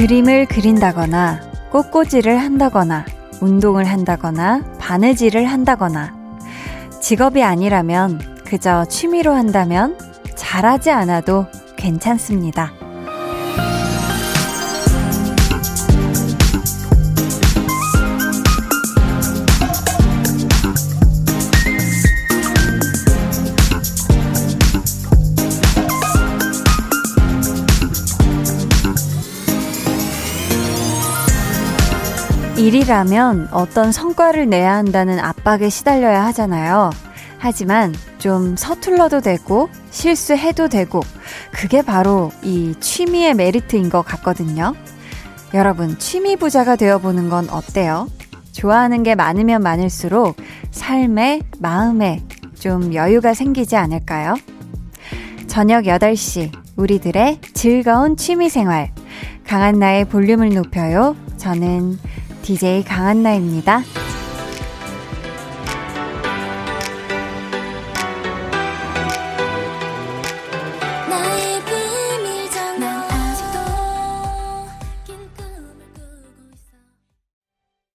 그림을 그린다거나 꽃꽂이를 한다거나 운동을 한다거나 바느질을 한다거나 직업이 아니라면 그저 취미로 한다면 잘하지 않아도 괜찮습니다. 일이라면 어떤 성과를 내야 한다는 압박에 시달려야 하잖아요. 하지만 좀 서툴러도 되고 실수해도 되고 그게 바로 이 취미의 메리트인 것 같거든요. 여러분, 취미 부자가 되어보는 건 어때요? 좋아하는 게 많으면 많을수록 삶에, 마음에 좀 여유가 생기지 않을까요? 저녁 8시, 우리들의 즐거운 취미 생활. 강한 나의 볼륨을 높여요. 저는 DJ 강한나입니다.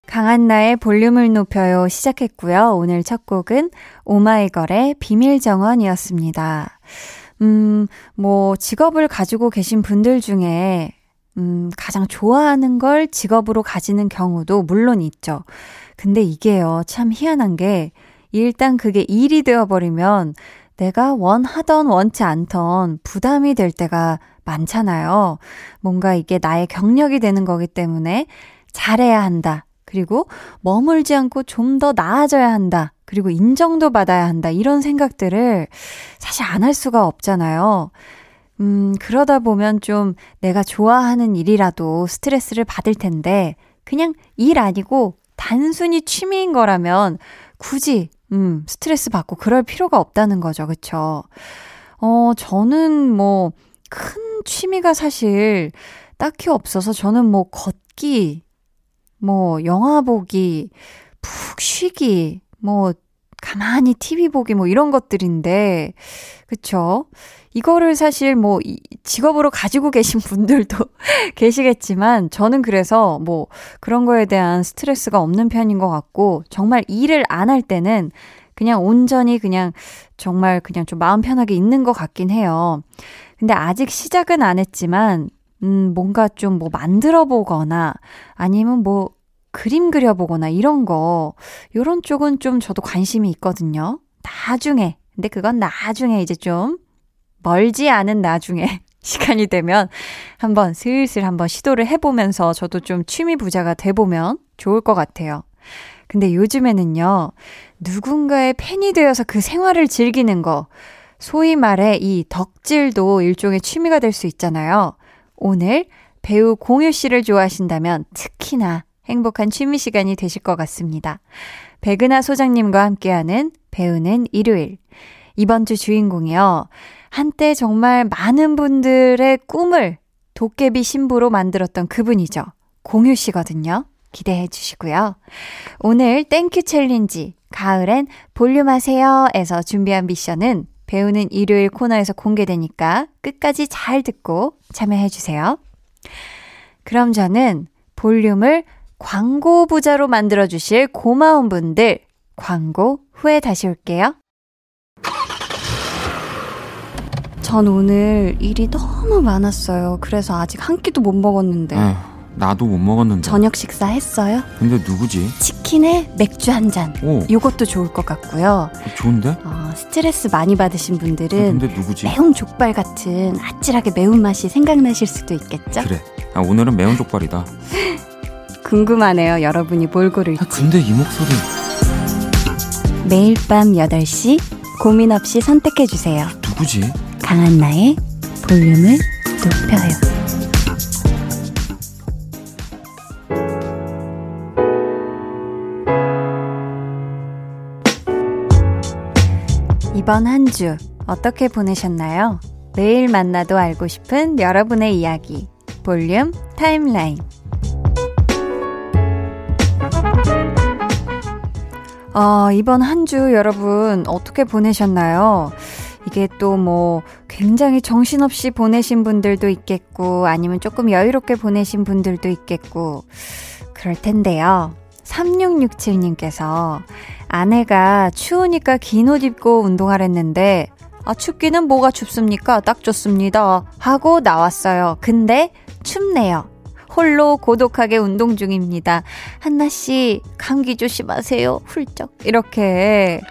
강한나의 볼륨을 높여요 시작했고요. 오늘 첫 곡은 오마이걸의 비밀 정원이었습니다. 음, 뭐, 직업을 가지고 계신 분들 중에 음, 가장 좋아하는 걸 직업으로 가지는 경우도 물론 있죠. 근데 이게요, 참 희한한 게, 일단 그게 일이 되어버리면 내가 원하던 원치 않던 부담이 될 때가 많잖아요. 뭔가 이게 나의 경력이 되는 거기 때문에 잘해야 한다. 그리고 머물지 않고 좀 더 나아져야 한다. 그리고 인정도 받아야 한다. 이런 생각들을 사실 안 할 수가 없잖아요. 음, 그러다 보면 좀 내가 좋아하는 일이라도 스트레스를 받을 텐데, 그냥 일 아니고 단순히 취미인 거라면 굳이, 음, 스트레스 받고 그럴 필요가 없다는 거죠. 그쵸? 어, 저는 뭐, 큰 취미가 사실 딱히 없어서 저는 뭐 걷기, 뭐 영화 보기, 푹 쉬기, 뭐 가만히 TV 보기 뭐 이런 것들인데, 그쵸? 이거를 사실 뭐 직업으로 가지고 계신 분들도 계시겠지만 저는 그래서 뭐 그런 거에 대한 스트레스가 없는 편인 것 같고 정말 일을 안 할 때는 그냥 온전히 그냥 정말 그냥 좀 마음 편하게 있는 것 같긴 해요. 근데 아직 시작은 안 했지만 음 뭔가 좀 뭐 만들어 보거나 아니면 뭐 그림 그려보거나 이런 거, 요런 쪽은 좀 저도 관심이 있거든요. 나중에. 근데 그건 나중에 이제 좀 멀지 않은 나중에 시간이 되면 한번 슬슬 한번 시도를 해보면서 저도 좀 취미 부자가 돼보면 좋을 것 같아요. 근데 요즘에는요, 누군가의 팬이 되어서 그 생활을 즐기는 거, 소위 말해 이 덕질도 일종의 취미가 될 수 있잖아요. 오늘 배우 공유 씨를 좋아하신다면 특히나 행복한 취미 시간이 되실 것 같습니다. 백은하 소장님과 함께하는 배우는 일요일. 이번 주 주인공이요. 한때 정말 많은 분들의 꿈을 도깨비 신부로 만들었던 그분이죠. 공유 씨거든요. 기대해 주시고요. 오늘 땡큐 챌린지 가을엔 볼륨하세요 에서 준비한 미션은 배우는 일요일 코너에서 공개되니까 끝까지 잘 듣고 참여해 주세요. 그럼 저는 볼륨을 광고 부자로 만들어 주실 고마운 분들 광고 후에 다시 올게요. 전 오늘 일이 너무 많았어요. 그래서 아직 한 끼도 못 먹었는데. 에, 나도 못 먹었는데. 저녁 식사 했어요? 근데 누구지? 치킨에 맥주 한 잔. 오. 요것도 좋을 것 같고요. 좋은데? 어, 스트레스 많이 받으신 분들은 근데 누구지? 매운 족발 같은 아찔하게 매운 맛이 생각나실 수도 있겠죠? 그래. 아, 오늘은 매운 족발이다. 궁금하네요. 여러분이 뭘 고를지. 아, 근데 이 목소리. 매일 밤 8시 고민 없이 선택해 주세요. 누구지? 강한나의 볼륨을 높여요. 이번 한 주 어떻게 보내셨나요? 매일 만나도 알고 싶은 여러분의 이야기. 볼륨 타임라인. 어, 이번 한 주 여러분 어떻게 보내셨나요? 이게 또 뭐 굉장히 정신없이 보내신 분들도 있겠고 아니면 조금 여유롭게 보내신 분들도 있겠고 그럴 텐데요. 3667님께서 아내가 추우니까 긴 옷 입고 운동하랬는데 아, 춥기는 뭐가 춥습니까? 딱 좋습니다. 하고 나왔어요. 근데 춥네요. 홀로 고독하게 운동 중입니다. 한나 씨, 감기 조심하세요. 훌쩍. 이렇게.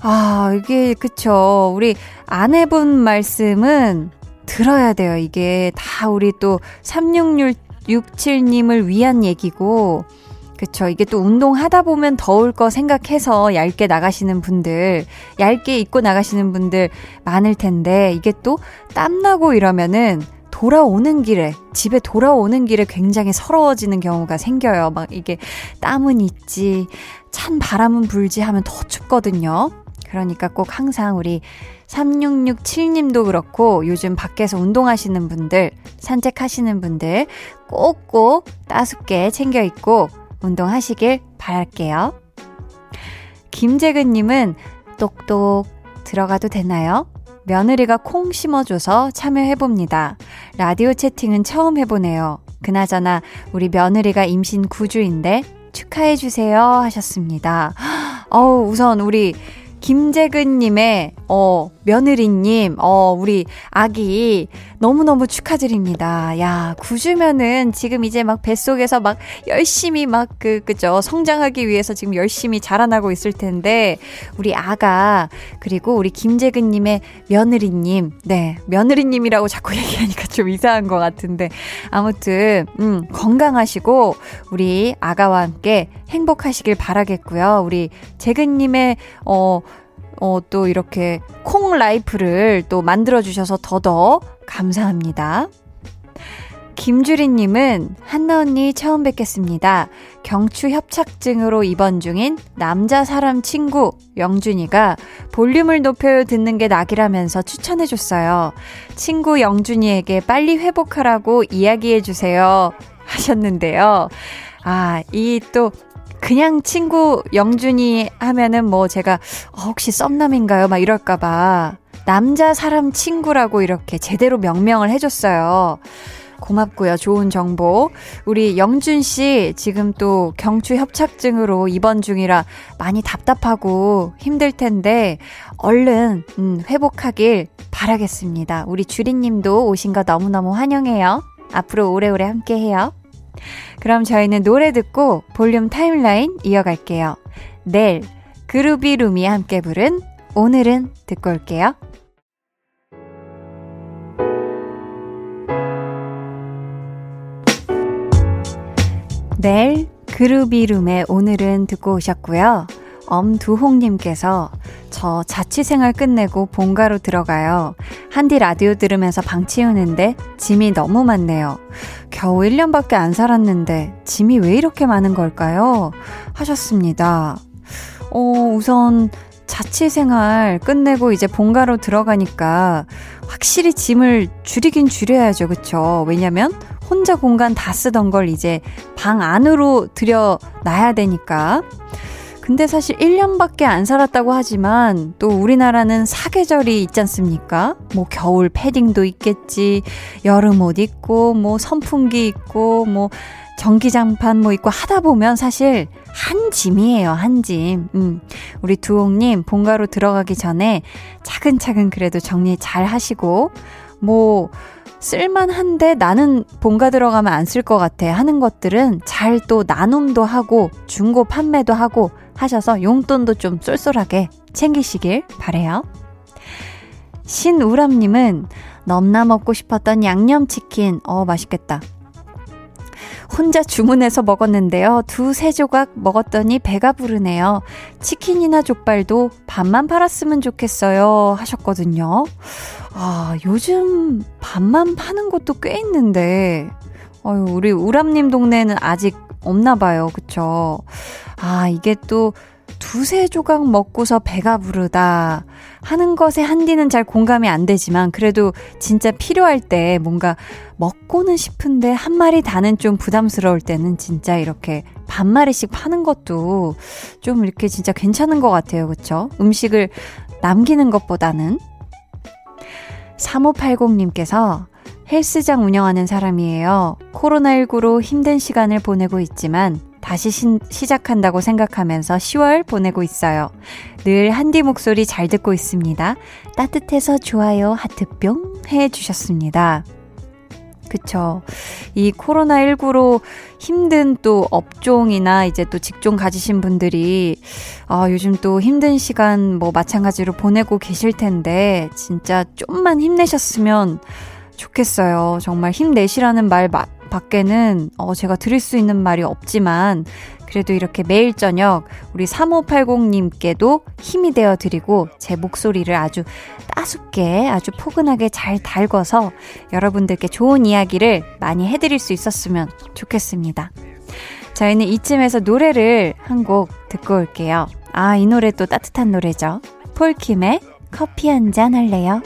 아, 이게, 그쵸. 우리 아내분 말씀은 들어야 돼요. 이게 다 우리 또 3667님을 위한 얘기고, 그쵸. 이게 또 운동하다 보면 더울 거 생각해서 얇게 나가시는 분들, 얇게 입고 나가시는 분들 많을 텐데, 이게 또 땀나고 이러면은 돌아오는 길에, 집에 돌아오는 길에 굉장히 서러워지는 경우가 생겨요. 막 이게 땀은 있지, 찬 바람은 불지 하면 더 춥거든요. 그러니까 꼭 항상 우리 3667님도 그렇고 요즘 밖에서 운동하시는 분들, 산책하시는 분들 꼭꼭 따숩게 챙겨 입고 운동하시길 바랄게요. 김재근님은 똑똑 들어가도 되나요? 며느리가 콩 심어줘서 참여해봅니다. 라디오 채팅은 처음 해보네요. 그나저나 우리 며느리가 임신 9주인데 축하해주세요 하셨습니다. 어우, 우선 우리 김재근님의, 어, 며느리님, 어, 우리 아기 너무너무 축하드립니다. 야, 구주면은 지금 이제 막 뱃속에서 막 열심히 막 그, 그죠. 성장하기 위해서 지금 열심히 자라나고 있을 텐데, 우리 아가, 그리고 우리 김재근님의 며느리님, 네, 며느리님이라고 자꾸 얘기하니까 좀 이상한 것 같은데, 아무튼, 음, 건강하시고, 우리 아가와 함께 행복하시길 바라겠고요. 우리 재근님의, 어, 어, 또 이렇게 콩 라이프를 또 만들어주셔서 더더 감사합니다. 김주리님은 한나 언니 처음 뵙겠습니다. 경추 협착증으로 입원 중인 남자 사람 친구 영준이가 볼륨을 높여 듣는 게 낙이라면서 추천해줬어요. 친구 영준이에게 빨리 회복하라고 이야기해주세요. 하셨는데요. 아, 이 또 그냥 친구 영준이 하면은 뭐 제가 어, 혹시 썸남인가요? 막 이럴까봐 남자 사람 친구라고 이렇게 제대로 명명을 해줬어요. 고맙고요. 좋은 정보. 우리 영준 씨 지금 또 경추 협착증으로 입원 중이라 많이 답답하고 힘들 텐데 얼른 음, 회복하길 바라겠습니다. 우리 주리 님도 오신 거 너무너무 환영해요. 앞으로 오래오래 함께 해요. 그럼 저희는 노래 듣고 볼륨 타임라인 이어갈게요. 넬, 그루비룸이 함께 부른 오늘은 듣고 올게요. 넬, 그루비룸의 오늘은 듣고 오셨고요. 엄두홍님께서 저 자취생활 끝내고 본가로 들어가요. 한디 라디오 들으면서 방 치우는데 짐이 너무 많네요. 겨우 1년밖에 안 살았는데 짐이 왜 이렇게 많은 걸까요? 하셨습니다. 어, 우선 자취생활 끝내고 이제 본가로 들어가니까 확실히 짐을 줄이긴 줄여야죠. 그쵸? 왜냐면 혼자 공간 다 쓰던 걸 이제 방 안으로 들여놔야 되니까. 근데 사실 1년밖에 안 살았다고 하지만 또 우리나라는 사계절이 있지 않습니까? 뭐 겨울 패딩도 있겠지, 여름 옷 입고, 뭐 선풍기 있고, 뭐 전기장판 뭐 있고 하다 보면 사실 한 짐이에요, 한 짐. 음. 우리 두옥님 본가로 들어가기 전에 차근차근 그래도 정리 잘 하시고, 뭐, 쓸만한데 나는 본가 들어가면 안 쓸 것 같아 하는 것들은 잘 또 나눔도 하고 중고 판매도 하고 하셔서 용돈도 좀 쏠쏠하게 챙기시길 바래요. 신우람님은 넘나 먹고 싶었던 양념치킨, 어, 맛있겠다. 혼자 주문해서 먹었는데요. 두세 조각 먹었더니 배가 부르네요. 치킨이나 족발도 반만 팔았으면 좋겠어요. 하셨거든요. 아, 요즘 반만 파는 곳도 꽤 있는데, 어유 우리 우람님 동네는 아직 없나 봐요. 그쵸? 아, 이게 또 두세 조각 먹고서 배가 부르다 하는 것에 한디는 잘 공감이 안 되지만 그래도 진짜 필요할 때 뭔가 먹고는 싶은데 한 마리 다는 좀 부담스러울 때는 진짜 이렇게 반 마리씩 파는 것도 좀 이렇게 진짜 괜찮은 것 같아요. 그쵸? 음식을 남기는 것보다는. 3580님께서 헬스장 운영하는 사람이에요. 코로나19로 힘든 시간을 보내고 있지만 다시 시, 시작한다고 생각하면서 10월 보내고 있어요. 늘 한디 목소리 잘 듣고 있습니다. 따뜻해서 좋아요 하트뿅 해주셨습니다. 그쵸. 이 코로나19로 힘든 또 업종이나 이제 또 직종 가지신 분들이, 아, 요즘 또 힘든 시간 뭐 마찬가지로 보내고 계실 텐데, 진짜 좀만 힘내셨으면 좋겠어요. 정말 힘내시라는 말 밖에는 어, 제가 드릴 수 있는 말이 없지만 그래도 이렇게 매일 저녁 우리 3580님께도 힘이 되어 드리고 제 목소리를 아주 따숩게 아주 포근하게 잘 달궈서 여러분들께 좋은 이야기를 많이 해드릴 수 있었으면 좋겠습니다. 저희는 이쯤에서 노래를 한 곡 듣고 올게요. 아, 이 노래 또 따뜻한 노래죠. 폴킴의 커피 한 잔 할래요?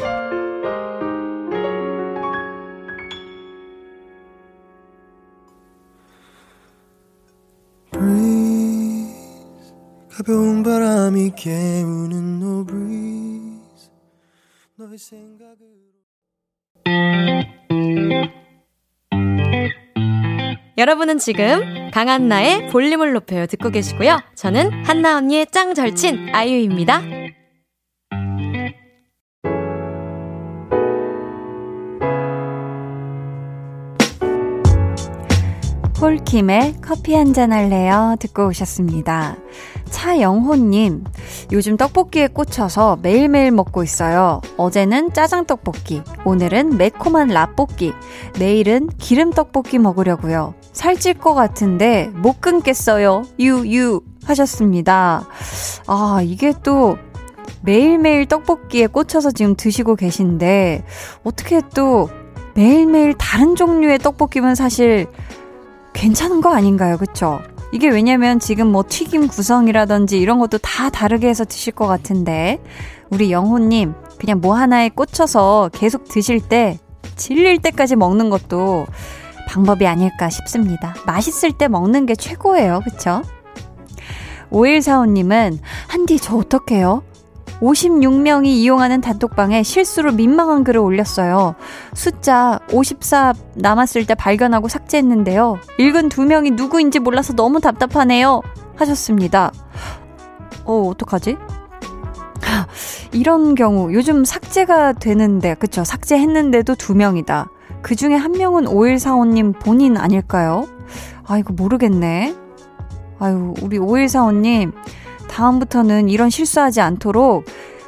가벼운 바람이 깨우는 breeze 너의 생각으로 여러분은 지금 강한나의 볼륨을 높여요 듣고 계시고요. 저는 한나 언니의 짱 절친 아이유입니다. 폴킴의 커피 한 잔 할래요? 듣고 오셨습니다. 차영호님, 요즘 떡볶이에 꽂혀서 매일매일 먹고 있어요. 어제는 짜장 떡볶이, 오늘은 매콤한 라볶이, 내일은 기름 떡볶이 먹으려고요. 살찔 것 같은데 못 끊겠어요. 유유 하셨습니다. 아, 이게 또 매일매일 떡볶이에 꽂혀서 지금 드시고 계신데 어떻게 또 매일매일 다른 종류의 떡볶이면 사실 괜찮은 거 아닌가요? 그쵸? 이게 왜냐면 지금 뭐 튀김 구성이라든지 이런 것도 다 다르게 해서 드실 것 같은데, 우리 영호님, 그냥 뭐 하나에 꽂혀서 계속 드실 때, 질릴 때까지 먹는 것도 방법이 아닐까 싶습니다. 맛있을 때 먹는 게 최고예요. 그쵸? 5145님은, 한디 저 어떡해요? 56명이 이용하는 단톡방에 실수로 민망한 글을 올렸어요. 숫자 54 남았을 때 발견하고 삭제했는데요. 읽은 두 명이 누구인지 몰라서 너무 답답하네요. 하셨습니다. 어, 어떡하지? 이런 경우 요즘 삭제가 되는데 그쵸 삭제했는데도 두 명이다. 그 중에 한 명은 5145님 본인 아닐까요? 아 이거 모르겠네. 아유 우리 5145님 다음부터는 이런 실수하지 않도록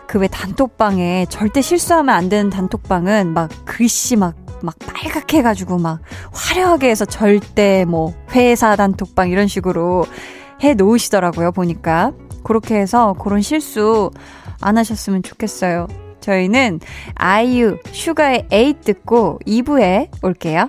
그 왜 단톡방에 절대 실수하면 안 되는 단톡방은 막 글씨 막, 막 빨갛게 해가지고 막 화려하게 해서 절대 뭐 회사 단톡방 이런 식으로 해 놓으시더라고요, 보니까. 그렇게 해서 그런 실수 안 하셨으면 좋겠어요. 저희는 아이유 슈가의 에잇 듣고 2부에 올게요.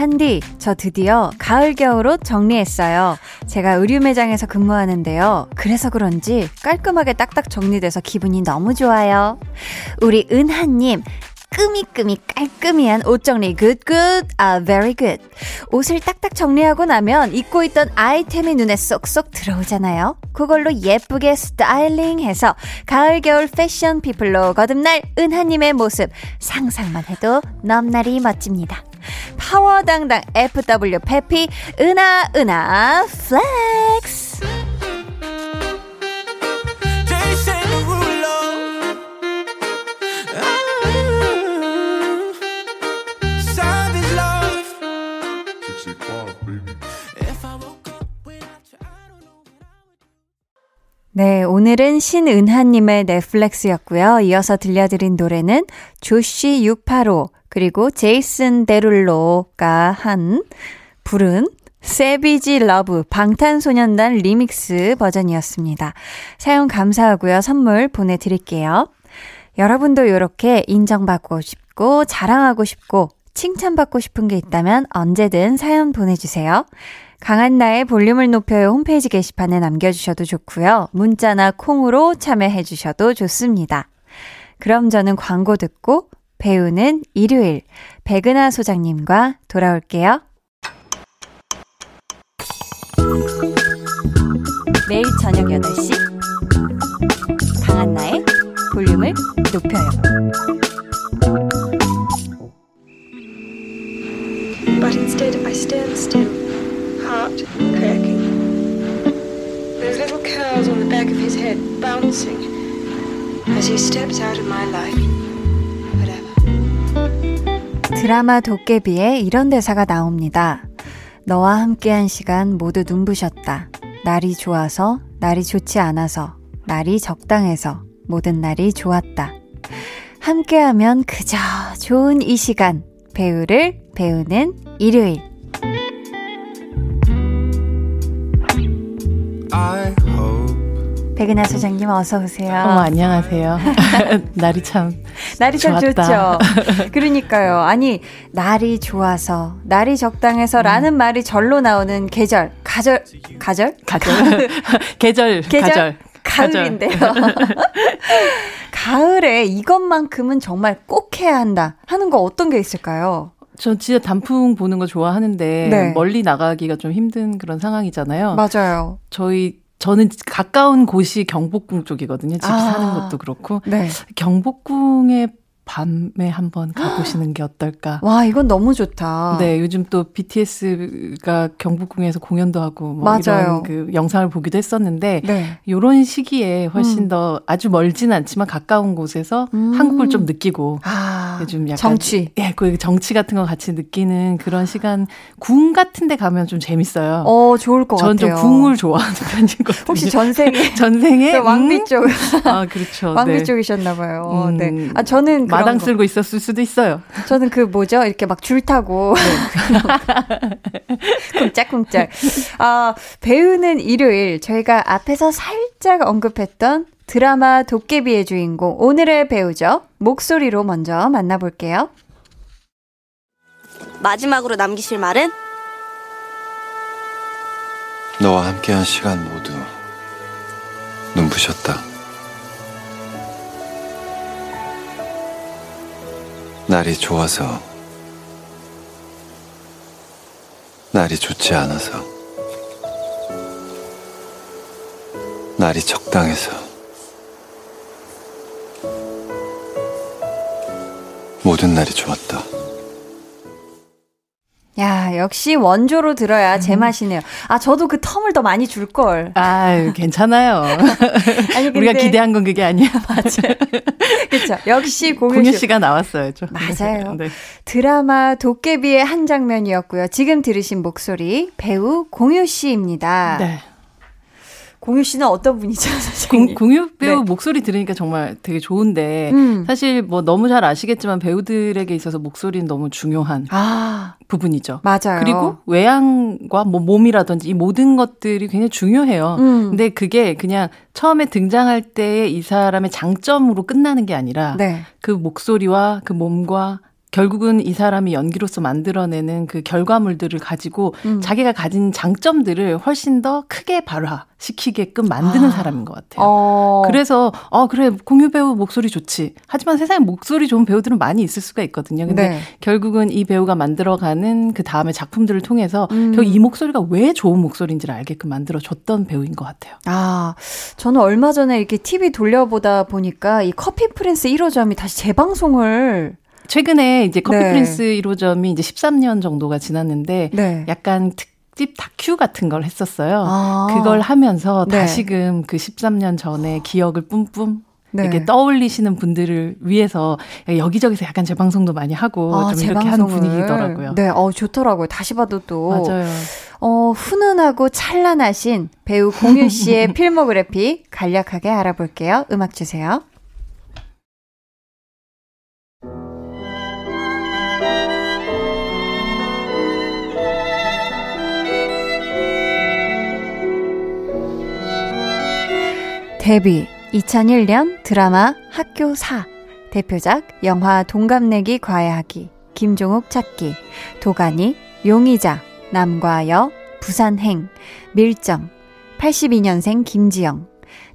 한디, 저 드디어 가을 겨울옷 정리했어요. 제가 의류 매장에서 근무하는데요. 그래서 그런지 깔끔하게 딱딱 정리돼서 기분이 너무 좋아요. 우리 은하님, 끄미끄미 깔끔이한 옷 정리 good 아 very good 옷을 딱딱 정리하고 나면 입고 있던 아이템이 눈에 쏙쏙 들어오잖아요 그걸로 예쁘게 스타일링해서 가을 겨울 패션 피플로 거듭날 은하님의 모습 상상만 해도 넘날이 멋집니다 파워당당 FW 페피 은하 은하 플렉스 네, 오늘은 신은하님의 넷플렉스였고요. 이어서 들려드린 노래는 Jawsh 685 그리고 Jason Derulo가 한 부른 Savage Love 방탄소년단 리믹스 버전이었습니다. 사연 감사하고요. 선물 보내드릴게요. 여러분도 이렇게 인정받고 싶고 자랑하고 싶고 칭찬받고 싶은 게 있다면 언제든 사연 보내주세요. 강한나의 볼륨을 높여요 홈페이지 게시판에 남겨주셔도 좋고요. 문자나 콩으로 참여해주셔도 좋습니다. 그럼 저는 광고 듣고 배우는 일요일 백은하 소장님과 돌아올게요. 매일 저녁 8시 강한나의 볼륨을 높여요. 드라마 도깨비에 이런 대사가 나옵니다. 너와 함께한 시간 모두 눈부셨다. 날이 좋아서, 날이 좋지 않아서, 날이 적당해서, 모든 날이 좋았다. 함께하면 그저 좋은 이 시간. 배우를 배우는 일요일. 백은하 소장님 어서 오세요. 어, 안녕하세요. 날이 참 날이 참 좋았다. 좋죠. 그러니까요. 아니 날이 좋아서 날이 적당해서라는 음. 말이 절로 나오는 계절 가절 가절 가절 계절 계절 가을인데요. 가을에 이것만큼은 정말 꼭 해야 한다 하는 거 어떤 게 있을까요? 전 진짜 단풍 보는 거 좋아하는데 네. 멀리 나가기가 좀 힘든 그런 상황이잖아요. 맞아요. 저희 저는 가까운 곳이 경복궁 쪽이거든요. 집 아, 사는 것도 그렇고. 네. 경복궁에 밤에 한번 가보시는 게 어떨까. 와, 이건 너무 좋다. 네, 요즘 또 BTS가 경복궁에서 공연도 하고 뭐 맞아요. 이런 그 영상을 보기도 했었는데 네. 요런 시기에 훨씬 음. 더 아주 멀지는 않지만 가까운 곳에서 음. 한국을 좀 느끼고 아, 요즘 약간 정취. 예, 그 정치 같은 거 같이 느끼는 그런 시간 궁 같은 데 가면 좀 재밌어요. 어, 좋을 것 같아요. 저는 좀 궁을 좋아하는 편이거든요. 혹시 전생에 전생에 왕비 음? 쪽. 아, 그렇죠. 왕비 네. 쪽이셨나 봐요. 음, 네. 아, 저는 마당 거. 쓸고 있었을 수도 있어요. 저는 그 뭐죠? 이렇게 막 줄 타고. 네. 쿵짝쿵짝. 아, 배우는 일요일 저희가 앞에서 살짝 언급했던 드라마 도깨비의 주인공 오늘의 배우죠. 목소리로 먼저 만나볼게요. 마지막으로 남기실 말은? 너와 함께한 시간 모두 눈부셨다. 날이 좋아서, 날이 좋지 않아서, 날이 적당해서, 모든 날이 좋았다. 야, 역시 원조로 들어야 제맛이네요. 아, 저도 그 텀을 더 많이 줄 걸. 아, 괜찮아요. 아니. 우리가 기대한 건 그게 아니야. 맞아요. 그렇죠. 역시 공유, 공유 씨 가 나왔어요. 좀. 맞아요. 네. 드라마 도깨비의 한 장면이었고요. 지금 들으신 목소리 배우 공유 씨입니다. 네. 공유 씨는 어떤 분이죠, 공, 공유 배우 네. 목소리 들으니까 정말 되게 좋은데 음. 사실 뭐 너무 잘 아시겠지만 배우들에게 있어서 목소리는 너무 중요한 아, 부분이죠. 맞아요. 그리고 외양과 뭐 몸이라든지 이 모든 것들이 굉장히 중요해요. 음. 근데 그게 그냥 처음에 등장할 때이 사람의 장점으로 끝나는 게 아니라 네. 그 목소리와 그 몸과 결국은 이 사람이 연기로서 만들어내는 그 결과물들을 가지고 음. 자기가 가진 장점들을 훨씬 더 크게 발화시키게끔 만드는 아. 사람인 것 같아요. 어. 그래서 어 그래 공유 배우 목소리 좋지. 하지만 세상에 목소리 좋은 배우들은 많이 있을 수가 있거든요. 근데 네. 결국은 이 배우가 만들어가는 그 다음에 작품들을 통해서 음. 결국 이 목소리가 왜 좋은 목소리인지를 알게끔 만들어 줬던 배우인 것 같아요. 아 저는 얼마 전에 이렇게 TV 돌려보다 보니까 이 커피 프린스 1호점이 다시 재방송을 최근에 이제 커피 네. 프린스 1호점이 이제 13년 정도가 지났는데 네. 약간 특집 다큐 같은 걸 했었어요. 아. 그걸 하면서 네. 다시금 그 13년 전의 기억을 뿜뿜 네. 이렇게 떠올리시는 분들을 위해서 여기저기서 약간 재방송도 많이 하고 아, 좀 이렇게 하는 분위기더라고요. 네, 어 좋더라고요. 다시 봐도 또 맞아요. 어 훈훈하고 찬란하신 배우 공유 씨의 필모그래피 간략하게 알아볼게요. 음악 주세요. 데뷔 2001년 드라마 학교 4 대표작 영화 동갑내기 과외하기 김종욱 찾기 도가니 용의자 남과 여 부산행 밀정 82년생 김지영.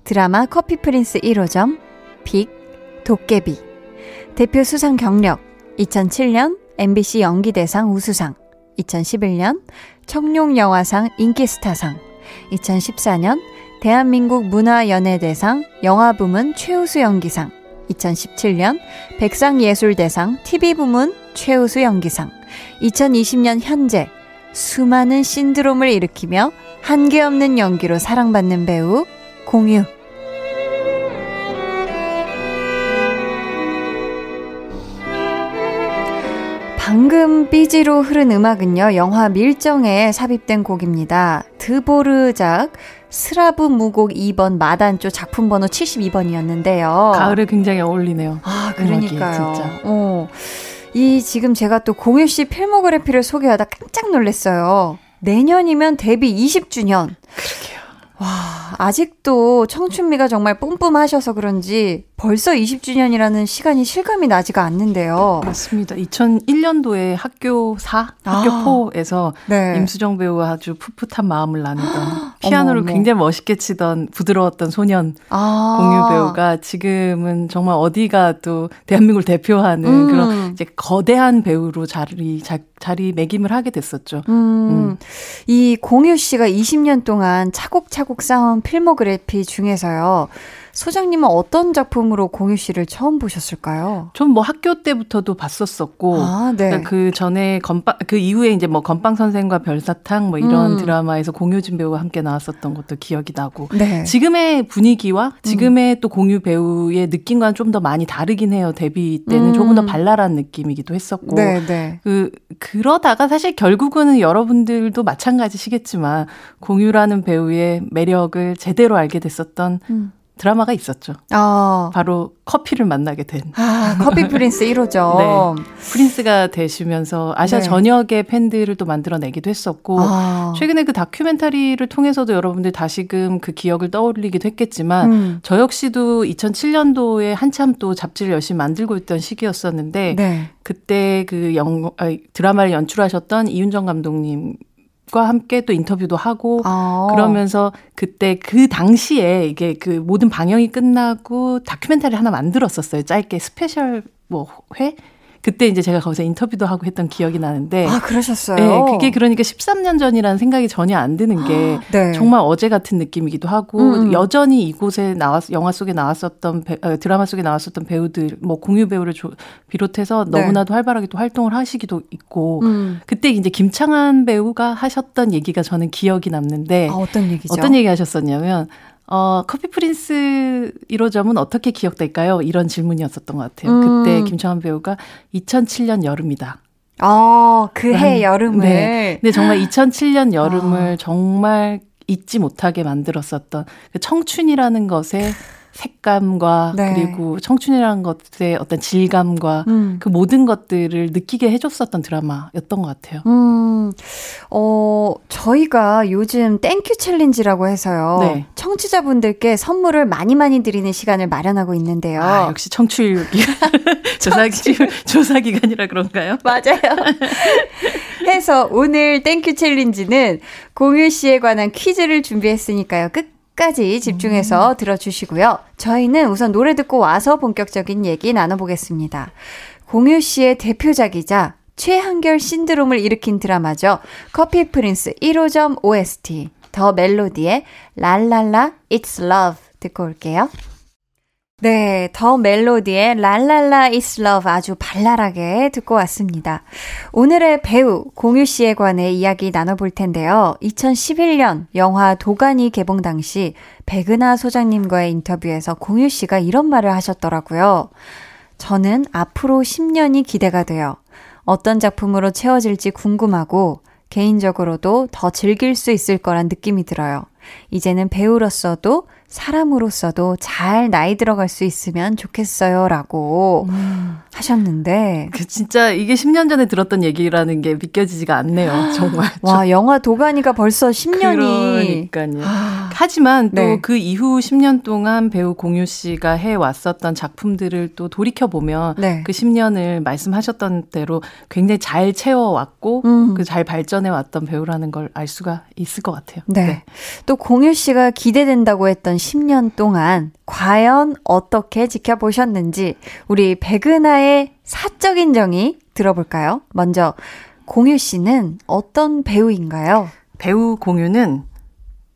드라마 커피 프린스 1호점 빅 도깨비. 대표 수상 경력 2007년 MBC 연기대상 우수상 2011년 청룡영화상 인기스타상 2014년 대한민국 문화연예대상 영화부문 최우수 연기상. 2017년 백상예술대상 TV부문 최우수 연기상. 2020년 현재 수많은 신드롬을 일으키며 한계 없는 연기로 사랑받는 배우 공유. 방금 BG로 흐른 음악은요, 영화 밀정에 삽입된 곡입니다. 드보르작 슬라브 무곡 2번 마단조 작품 번호 72번이었는데요. 가을에 굉장히 어울리네요. 아, 그러니까요. 진짜. 어. 이 지금 제가 또 공유 씨 필모그래피를 소개하다 깜짝 놀랐어요. 내년이면 데뷔 20주년. 그러게요. 와, 아직도 청춘미가 정말 뿜뿜하셔서 그런지 벌써 20주년이라는 시간이 실감이 나지가 않는데요. 맞습니다. 2001년도에 학교 4, 학교 아, 4에서 네. 임수정 배우와 아주 풋풋한 마음을 나누던 피아노를 어머, 어머. 굉장히 멋있게 치던 부드러웠던 소년 아. 공유 배우가 지금은 정말 어디가 또 대한민국을 대표하는 음. 그런 이제 거대한 배우로 자리 자, 자리 매김을 하게 됐었죠. 음. 음. 이 공유 씨가 20년 동안 차곡차곡 쌓은 필모그래피 중에서요. 소장님은 어떤 작품으로 공유 씨를 처음 보셨을까요? 전 뭐 학교 때부터도 봤었었고, 아, 네. 그러니까 그 전에 건빵, 그 이후에 이제 뭐 건빵 선생과 별사탕 뭐 이런 음. 드라마에서 공유진 배우와 함께 나왔었던 것도 기억이 나고, 네. 지금의 분위기와 지금의 음. 또 공유 배우의 느낌과는 좀 더 많이 다르긴 해요. 데뷔 때는 음. 조금 더 발랄한 느낌이기도 했었고, 네, 네. 그, 그러다가 사실 결국은 여러분들도 마찬가지시겠지만, 공유라는 배우의 매력을 제대로 알게 됐었던 음. 드라마가 있었죠. 어. 바로 커피를 만나게 된. 아, 커피 프린스 1호죠. 네. 프린스가 되시면서 아시아 네. 전역의 팬들을 또 만들어내기도 했었고, 아. 최근에 그 다큐멘터리를 통해서도 여러분들 다시금 그 기억을 떠올리기도 했겠지만, 음. 저 역시도 2007년도에 한참 또 잡지를 열심히 만들고 있던 시기였었는데, 네. 그때 그 영, 아, 드라마를 연출하셨던 이윤정 감독님 과 함께 또 인터뷰도 하고 아. 그러면서 그때 그 당시에 이게 그 모든 방영이 끝나고 다큐멘터리 하나 만들었었어요. 짧게 스페셜 뭐 회 그때 이제 제가 거기서 인터뷰도 하고 했던 기억이 나는데. 아, 그러셨어요? 네, 그게 그러니까 13년 전이라는 생각이 전혀 안 드는 게 네. 정말 어제 같은 느낌이기도 하고 음. 여전히 이곳에 나왔, 영화 속에 나왔었던, 배, 어, 드라마 속에 나왔었던 배우들, 뭐 공유 배우를 조, 비롯해서 네. 너무나도 네. 활발하게 또 활동을 하시기도 있고 음. 그때 이제 김창완 배우가 하셨던 얘기가 저는 기억이 남는데. 아, 어떤 얘기죠? 어떤 얘기 하셨었냐면 어, 커피 프린스 1호점은 어떻게 기억될까요? 이런 질문이었었던 것 같아요. 음. 그때 김창완 배우가 2007년 여름이다. 어, 그해 여름을. 네. 근데 정말 2007년 여름을 아. 정말 잊지 못하게 만들었었던 그 청춘이라는 것에 색감과 네. 그리고 청춘이라는 것의 어떤 질감과 음. 그 모든 것들을 느끼게 해줬었던 드라마였던 것 같아요. 음, 어, 저희가 요즘 thank you challenge라고 해서요. 네. 청취자분들께 선물을 많이 많이 드리는 시간을 마련하고 있는데요. 아, 역시 청취율 조사기, 조사 기간이라 그런가요? 맞아요. 해서 오늘 thank you challenge는 공유 씨에 관한 퀴즈를 준비했으니까요. 끝 끝까지 집중해서 음. 들어주시고요. 저희는 우선 노래 듣고 와서 본격적인 얘기 나눠보겠습니다. 공유 씨의 대표작이자 최한결 신드롬을 일으킨 드라마죠. 커피 프린스 1호점 OST 더 멜로디의 랄랄라 It's Love 듣고 올게요. 네, 더 멜로디의 랄랄라 is love 아주 발랄하게 듣고 왔습니다. 오늘의 배우 공유 씨에 관해 이야기 나눠볼 텐데요. 2011년 영화 도가니 개봉 당시 백은하 소장님과의 인터뷰에서 공유 씨가 이런 말을 하셨더라고요. 저는 앞으로 10년이 기대가 돼요. 어떤 작품으로 채워질지 궁금하고 개인적으로도 더 즐길 수 있을 거란 느낌이 들어요. 이제는 배우로서도 사람으로서도 잘 나이 들어갈 수 있으면 좋겠어요. 라고 음. 하셨는데. 그 진짜 이게 10년 전에 들었던 얘기라는 게 믿겨지지가 않네요. 정말. 와, 영화 도가니가 벌써 10년이. 그러니까요. 아. 하지만 또그 네. 이후 10년 동안 배우 공유 씨가 해 왔었던 작품들을 또 돌이켜 보면 네. 그 10년을 말씀하셨던 대로 굉장히 잘 채워 왔고 음. 그잘 발전해 왔던 배우라는 걸 알 수가 있을 것 같아요. 네. 네. 또 공유 씨가 기대된다고 했던 10년 동안 과연 어떻게 지켜보셨는지 우리 백은하의 사적인 정의 들어볼까요? 먼저 공유 씨는 어떤 배우인가요? 배우 공유는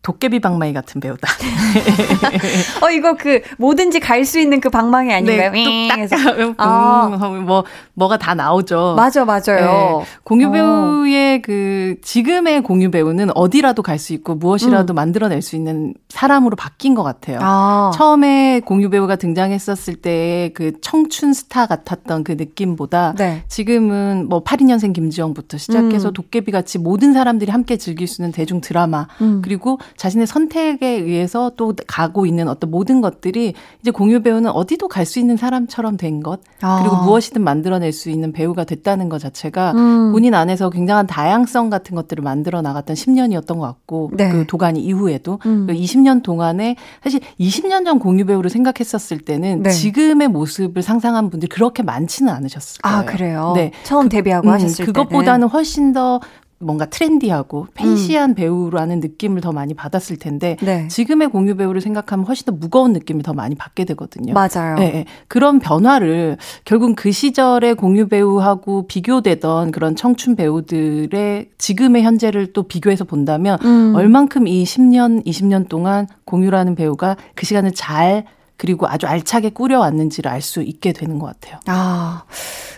도깨비 방망이 같은 배우다. 어 이거 그 뭐든지 갈 수 있는 그 방망이 아닌가요? 네, 뚝딱 아. 뭐 뭐가 다 나오죠. 맞아 맞아요. 네. 공유 어. 배우의 어. 그 지금의 공유 배우는 어디라도 갈 수 있고 무엇이라도 음. 만들어낼 수 있는 사람으로 바뀐 것 같아요. 아. 처음에 공유 배우가 등장했었을 때그 청춘 스타 같았던 그 느낌보다 네. 지금은 뭐 82년생 김지영부터 시작해서 음. 도깨비 같이 모든 사람들이 함께 즐길 수 있는 대중 드라마 음. 그리고 자신의 선택에 의해서 또 가고 있는 어떤 모든 것들이 이제 공유 배우는 어디도 갈 수 있는 사람처럼 된 것, 아. 그리고 무엇이든 만들어낼 수 있는 배우가 됐다는 것 자체가 음. 본인 안에서 굉장한 다양성 같은 것들을 만들어 나갔던 10년이었던 것 같고, 네. 그 도가니 이후에도 음. 그 20년 동안에 사실 20년 전 공유 배우를 생각했었을 때는 네. 지금의 모습을 상상한 분들이 그렇게 많지는 않으셨을 아, 거예요. 아, 그래요? 네. 처음 그, 데뷔하고 음, 하셨을 때 그것보다는 훨씬 더 뭔가 트렌디하고 팬시한 음. 배우라는 느낌을 더 많이 받았을 텐데 네. 지금의 공유 배우를 생각하면 훨씬 더 무거운 느낌을 더 많이 받게 되거든요. 맞아요. 네, 네. 그런 변화를 결국 그 시절의 공유 배우하고 비교되던 그런 청춘 배우들의 지금의 현재를 또 비교해서 본다면 음. 얼만큼 이 10년, 20년 동안 공유라는 배우가 그 시간을 잘 그리고 아주 알차게 꾸려왔는지를 알 수 있게 되는 것 같아요. 아,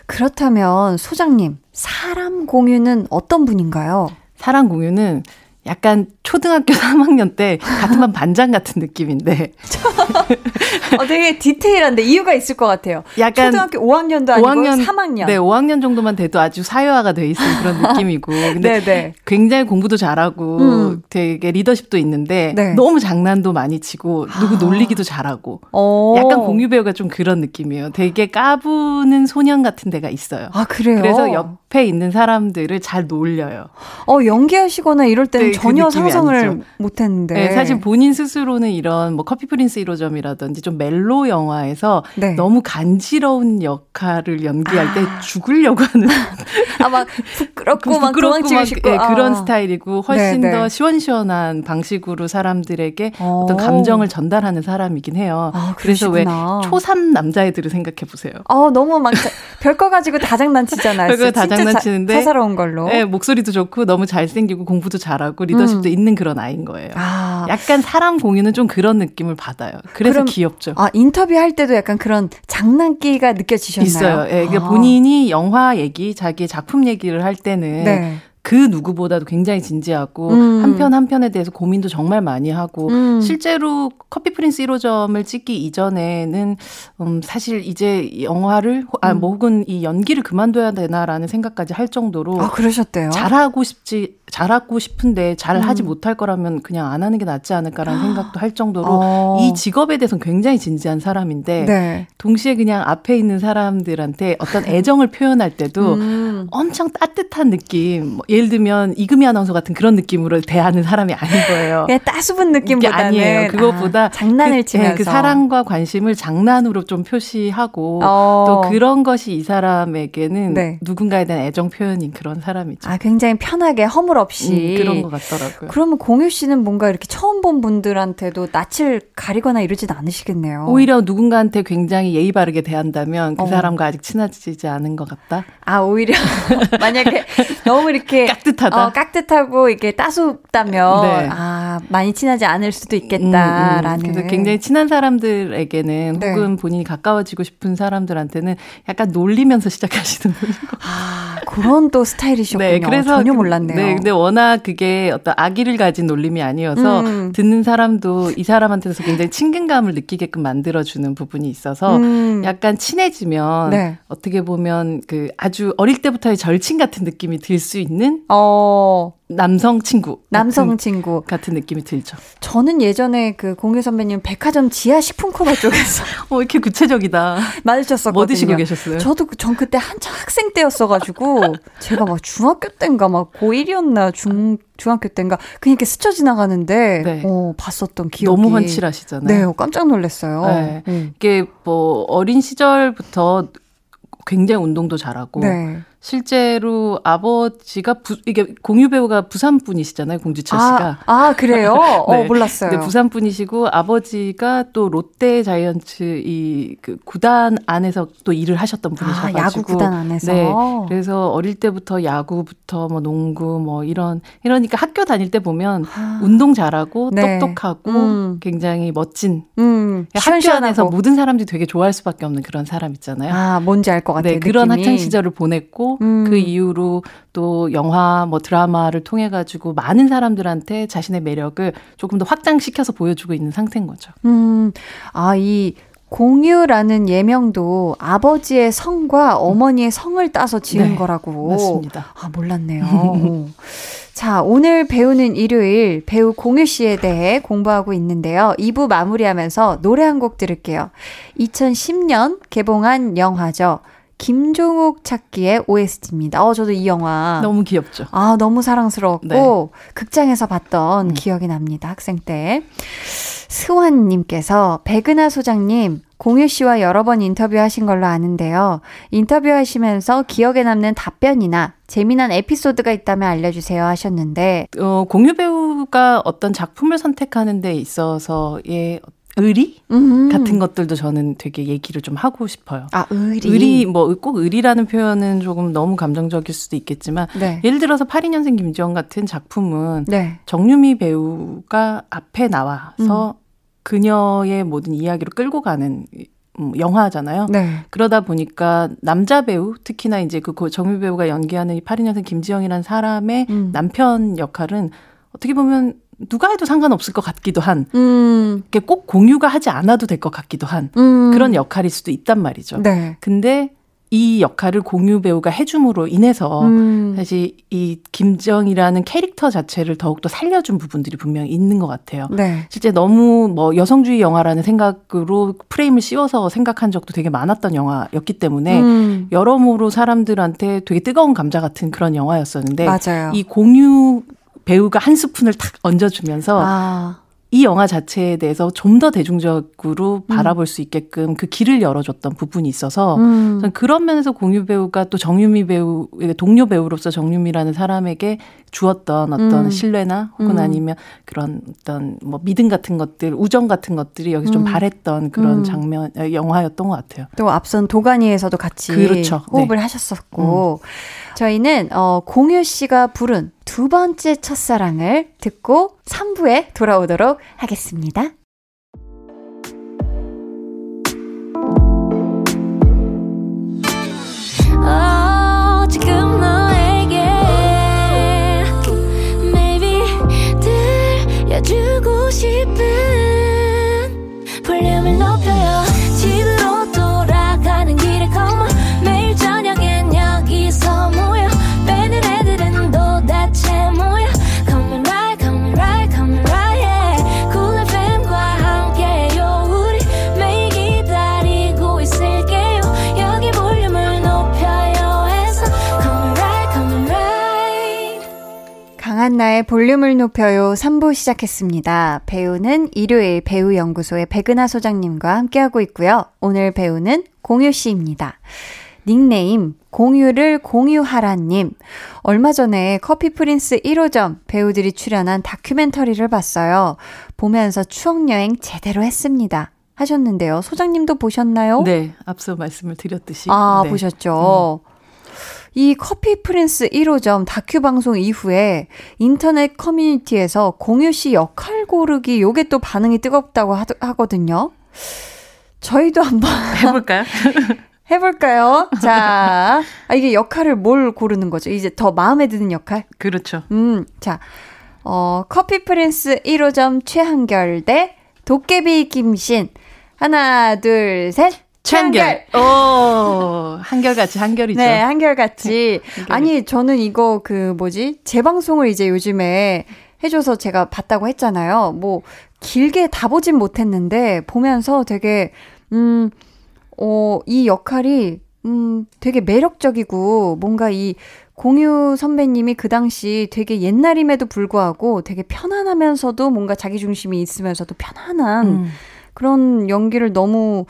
그렇다면 소장님, 사람 공유는 어떤 분인가요? 사람 공유는 약간 초등학교 3학년 때 같은 반 반장 같은 느낌인데. 어, 되게 디테일한데 이유가 있을 것 같아요. 약간 초등학교 5학년도 아니고 5학년, 3학년. 네, 5학년 정도만 돼도 아주 사회화가 돼 있는 그런 느낌이고. 근데 네네. 굉장히 공부도 잘하고 음. 되게 리더십도 있는데 네. 너무 장난도 많이 치고 누구 아. 놀리기도 잘하고. 오. 약간 공유 배우가 좀 그런 느낌이에요. 되게 까부는 소년 같은 데가 있어요. 아, 그래요? 그래서 옆에 있는 사람들을 잘 놀려요. 어, 연기하시거나 이럴 때는 네, 전혀 그 상상을 못했는데. 네, 사실 본인 스스로는 이런 뭐 커피 프린스 1호점이라든지 좀 멜로 영화에서 네. 너무 간지러운 역할을 연기할 아. 때 죽으려고 하는. 아막 부끄럽고 막 도망치고 싶고 네, 그런 아. 스타일이고 훨씬 네, 더 네. 시원시원한 방식으로 사람들에게 어. 떤 감정을 전달하는 사람이긴 해요. 아, 그래서 왜 초삼 남자애들을 생각해 보세요. 어 너무 막 별거 가지고 다 장난치잖아요. 별거 다 장난치는데 사사로운 걸로. 네, 목소리도 좋고 너무 잘생기고 공부도 잘하고 리더십도 음. 있는 그런 아이인 거예요. 아. 약간 사람 공유는 좀 그런 느낌을 받아요. 그래서 그럼, 귀엽죠. 아, 인터뷰할 때도 약간 그런 장난기가 느껴지셨나요? 있어요. 예, 그러니까 아. 본인이 영화 얘기, 자기 작품 얘기를 할 때는 네. 그 누구보다도 굉장히 진지하고 음. 한편 한편에 대해서 고민도 정말 많이 하고 음. 실제로 커피 프린스 1호점을 찍기 이전에는 음 사실 이제 영화를 아, 뭐 혹은 이 연기를 그만둬야 되나라는 생각까지 할 정도로 아, 그러셨대요. 잘하고 싶지 잘하고 싶은데 잘 음. 하지 못할 거라면 그냥 안 하는 게 낫지 않을까라는 생각도 할 정도로 어. 이 직업에 대해서는 굉장히 진지한 사람인데 네. 동시에 그냥 앞에 있는 사람들한테 어떤 애정을 표현할 때도 음. 엄청 따뜻한 느낌. 뭐 예를 들면 이금희 아나운서 같은 그런 느낌으로 대하는 사람이 아닌 거예요. 그냥 따스분 느낌보다는 아니에요. 그것보다 아, 장난을 그, 치면서 그 사랑과 관심을 장난으로 좀 표시하고 어. 또 그런 것이 이 사람에게는 네. 누군가에 대한 애정 표현인 그런 사람이죠. 아 굉장히 편하게 허물 없이 음, 그런 것 같더라고요. 그러면 공유 씨는 뭔가 이렇게 처음 본 분들한테도 낯을 가리거나 이러진 않으시겠네요. 오히려 누군가한테 굉장히 예의 바르게 대한다면 그 어. 사람과 아직 친해지지 않은 것 같다. 아 오히려 만약에 너무 이렇게 깍듯하다. 어, 깍듯하고 이게 따숩다면 네. 아 많이 친하지 않을 수도 있겠다라는. 음, 음. 그래서 굉장히 친한 사람들에게는 네. 혹은 본인이 가까워지고 싶은 사람들한테는 약간 놀리면서 시작하시는 분인 아 그런 또 스타일이셨군요. 네, 그래서 전혀 그 몰랐네요. 네, 근데 워낙 그게 어떤 아기를 가진 놀림이 아니어서 음. 듣는 사람도 이 사람한테서 굉장히 친근감을 느끼게끔 만들어주는 부분이 있어서 음. 약간 친해지면 네. 어떻게 보면 그 아주 어릴 때부터의 절친 같은 느낌이 들 수 있는 어. 남성 친구. 남성 같은, 친구. 같은 느낌이 들죠. 저는 예전에 그 공유 선배님 백화점 지하 식품 코너 쪽에서. 어, 이렇게 구체적이다. 마주쳤었거든요. 뭐 드시고 계셨어요? 저도 그, 전 그때 한창 학생 때였어가지고, 제가 막 중학교 때인가 막 고1이었나 중, 중학교 때인가, 그냥 이렇게 스쳐 지나가는데, 네. 어, 봤었던 기억이. 너무 헌칠하시잖아요. 네, 깜짝 놀랐어요. 네. 음. 이게 뭐, 어린 시절부터 굉장히 운동도 잘하고, 네. 실제로 아버지가 부, 이게 공유 배우가 부산 분이시잖아요, 공주철 씨가. 아, 아 그래요? 네. 어, 몰랐어요. 네, 부산 분이시고 아버지가 또 롯데 자이언츠 이 그 구단 안에서 또 일을 하셨던 분이셔가지고. 아, 야구 구단 안에서. 네. 그래서 어릴 때부터 야구부터 뭐 농구 뭐 이런 이러니까 학교 다닐 때 보면 아. 운동 잘하고 네. 똑똑하고 음. 굉장히 멋진 음. 학교 안에서 모든 사람들이 되게 좋아할 수밖에 없는 그런 사람 있잖아요. 아, 뭔지 알 것 같아요. 네, 그런 학창 시절을 보냈고 음. 그 이후로 또 영화 뭐 드라마를 통해 가지고 많은 사람들한테 자신의 매력을 조금 더 확장시켜서 보여주고 있는 상태인 거죠. 음. 아, 이 공유라는 예명도 아버지의 성과 어머니의 성을 따서 지은 네, 거라고. 맞습니다. 아, 몰랐네요. 자, 오늘 배우는 일요일 배우 공유 씨에 대해 공부하고 있는데요. 2부 마무리하면서 노래 한 곡 들을게요. 2010년 개봉한 영화죠. 김종욱 찾기의 OST입니다. 어, 저도 이 영화. 너무 귀엽죠. 아, 너무 사랑스럽고, 네. 극장에서 봤던 음. 기억이 납니다. 학생 때. 스완 님께서, 백은하 소장님, 공유 씨와 여러 번 인터뷰하신 걸로 아는데요. 인터뷰하시면서 기억에 남는 답변이나 재미난 에피소드가 있다면 알려주세요 하셨는데, 어, 공유 배우가 어떤 작품을 선택하는 데 있어서의 의리 음. 같은 것들도 저는 되게 얘기를 좀 하고 싶어요. 아, 의리. 의리 뭐 꼭 의리라는 표현은 조금 너무 감정적일 수도 있겠지만 네. 예를 들어서 82년생 김지영 같은 작품은 네. 정유미 배우가 앞에 나와서 음. 그녀의 모든 이야기를 끌고 가는 음, 영화잖아요. 네. 그러다 보니까 남자 배우 특히나 이제 그 정유 배우가 연기하는 이 82년생 김지영이라는 사람의 음. 남편 역할은 어떻게 보면 누가 해도 상관없을 것 같기도 한, 음. 꼭 공유가 하지 않아도 될 것 같기도 한 음. 그런 역할일 수도 있단 말이죠. 네. 근데 이 역할을 공유 배우가 해줌으로 인해서 음. 사실 이 김정이라는 캐릭터 자체를 더욱더 살려준 부분들이 분명히 있는 것 같아요. 네. 실제 너무 뭐 여성주의 영화라는 생각으로 프레임을 씌워서 생각한 적도 되게 많았던 영화였기 때문에 음. 여러모로 사람들한테 되게 뜨거운 감자 같은 그런 영화였었는데 맞아요. 이 공유 배우가 한 스푼을 탁 얹어주면서 아. 이 영화 자체에 대해서 좀 더 대중적으로 음. 바라볼 수 있게끔 그 길을 열어줬던 부분이 있어서 음. 저는 그런 면에서 공유 배우가 또 정유미 배우 동료 배우로서 정유미라는 사람에게 주었던 어떤 음. 신뢰나 혹은 음. 아니면 그런 어떤 뭐 믿음 같은 것들 우정 같은 것들이 여기서 좀 음. 발했던 그런 음. 장면 어, 영화였던 것 같아요. 또 앞선 도가니에서도 같이 그렇죠. 호흡을 네. 하셨었고 저희는 어, 공유 씨가 부른 두 번째 첫사랑을 듣고 3부에 돌아오도록 하겠습니다. 주고 싶은 강한나의 볼륨을 높여요 3부 시작했습니다. 배우는 일요일 배우연구소의 백은하 소장님과 함께하고 있고요. 오늘 배우는 공유 씨입니다. 닉네임 공유를 공유하라님. 얼마 전에 커피 프린스 1호점 배우들이 출연한 다큐멘터리를 봤어요. 보면서 추억여행 제대로 했습니다. 하셨는데요. 소장님도 보셨나요? 네, 앞서 말씀을 드렸듯이. 아, 네. 보셨죠. 음. 이 커피 프린스 1호점 다큐 방송 이후에 인터넷 커뮤니티에서 공유 씨 역할 고르기 요게 또 반응이 뜨겁다고 하, 하거든요. 저희도 한번 해볼까요? 해볼까요? 자, 아, 이게 역할을 뭘 고르는 거죠? 이제 더 마음에 드는 역할? 그렇죠. 음, 자, 어, 커피 프린스 1호점 최한결 대 도깨비 김신. 하나, 둘, 셋. 최한결. 오, 한결같이 한결이죠. 네, 한결같이. 한결. 아니, 저는 이거 그 뭐지? 재방송을 이제 요즘에 해줘서 제가 봤다고 했잖아요. 뭐, 길게 다 보진 못했는데, 보면서 되게, 음, 어, 이 역할이, 음, 되게 매력적이고, 뭔가 이 공유 선배님이 그 당시 되게 옛날임에도 불구하고 되게 편안하면서도 뭔가 자기중심이 있으면서도 편안한 음. 그런 연기를 너무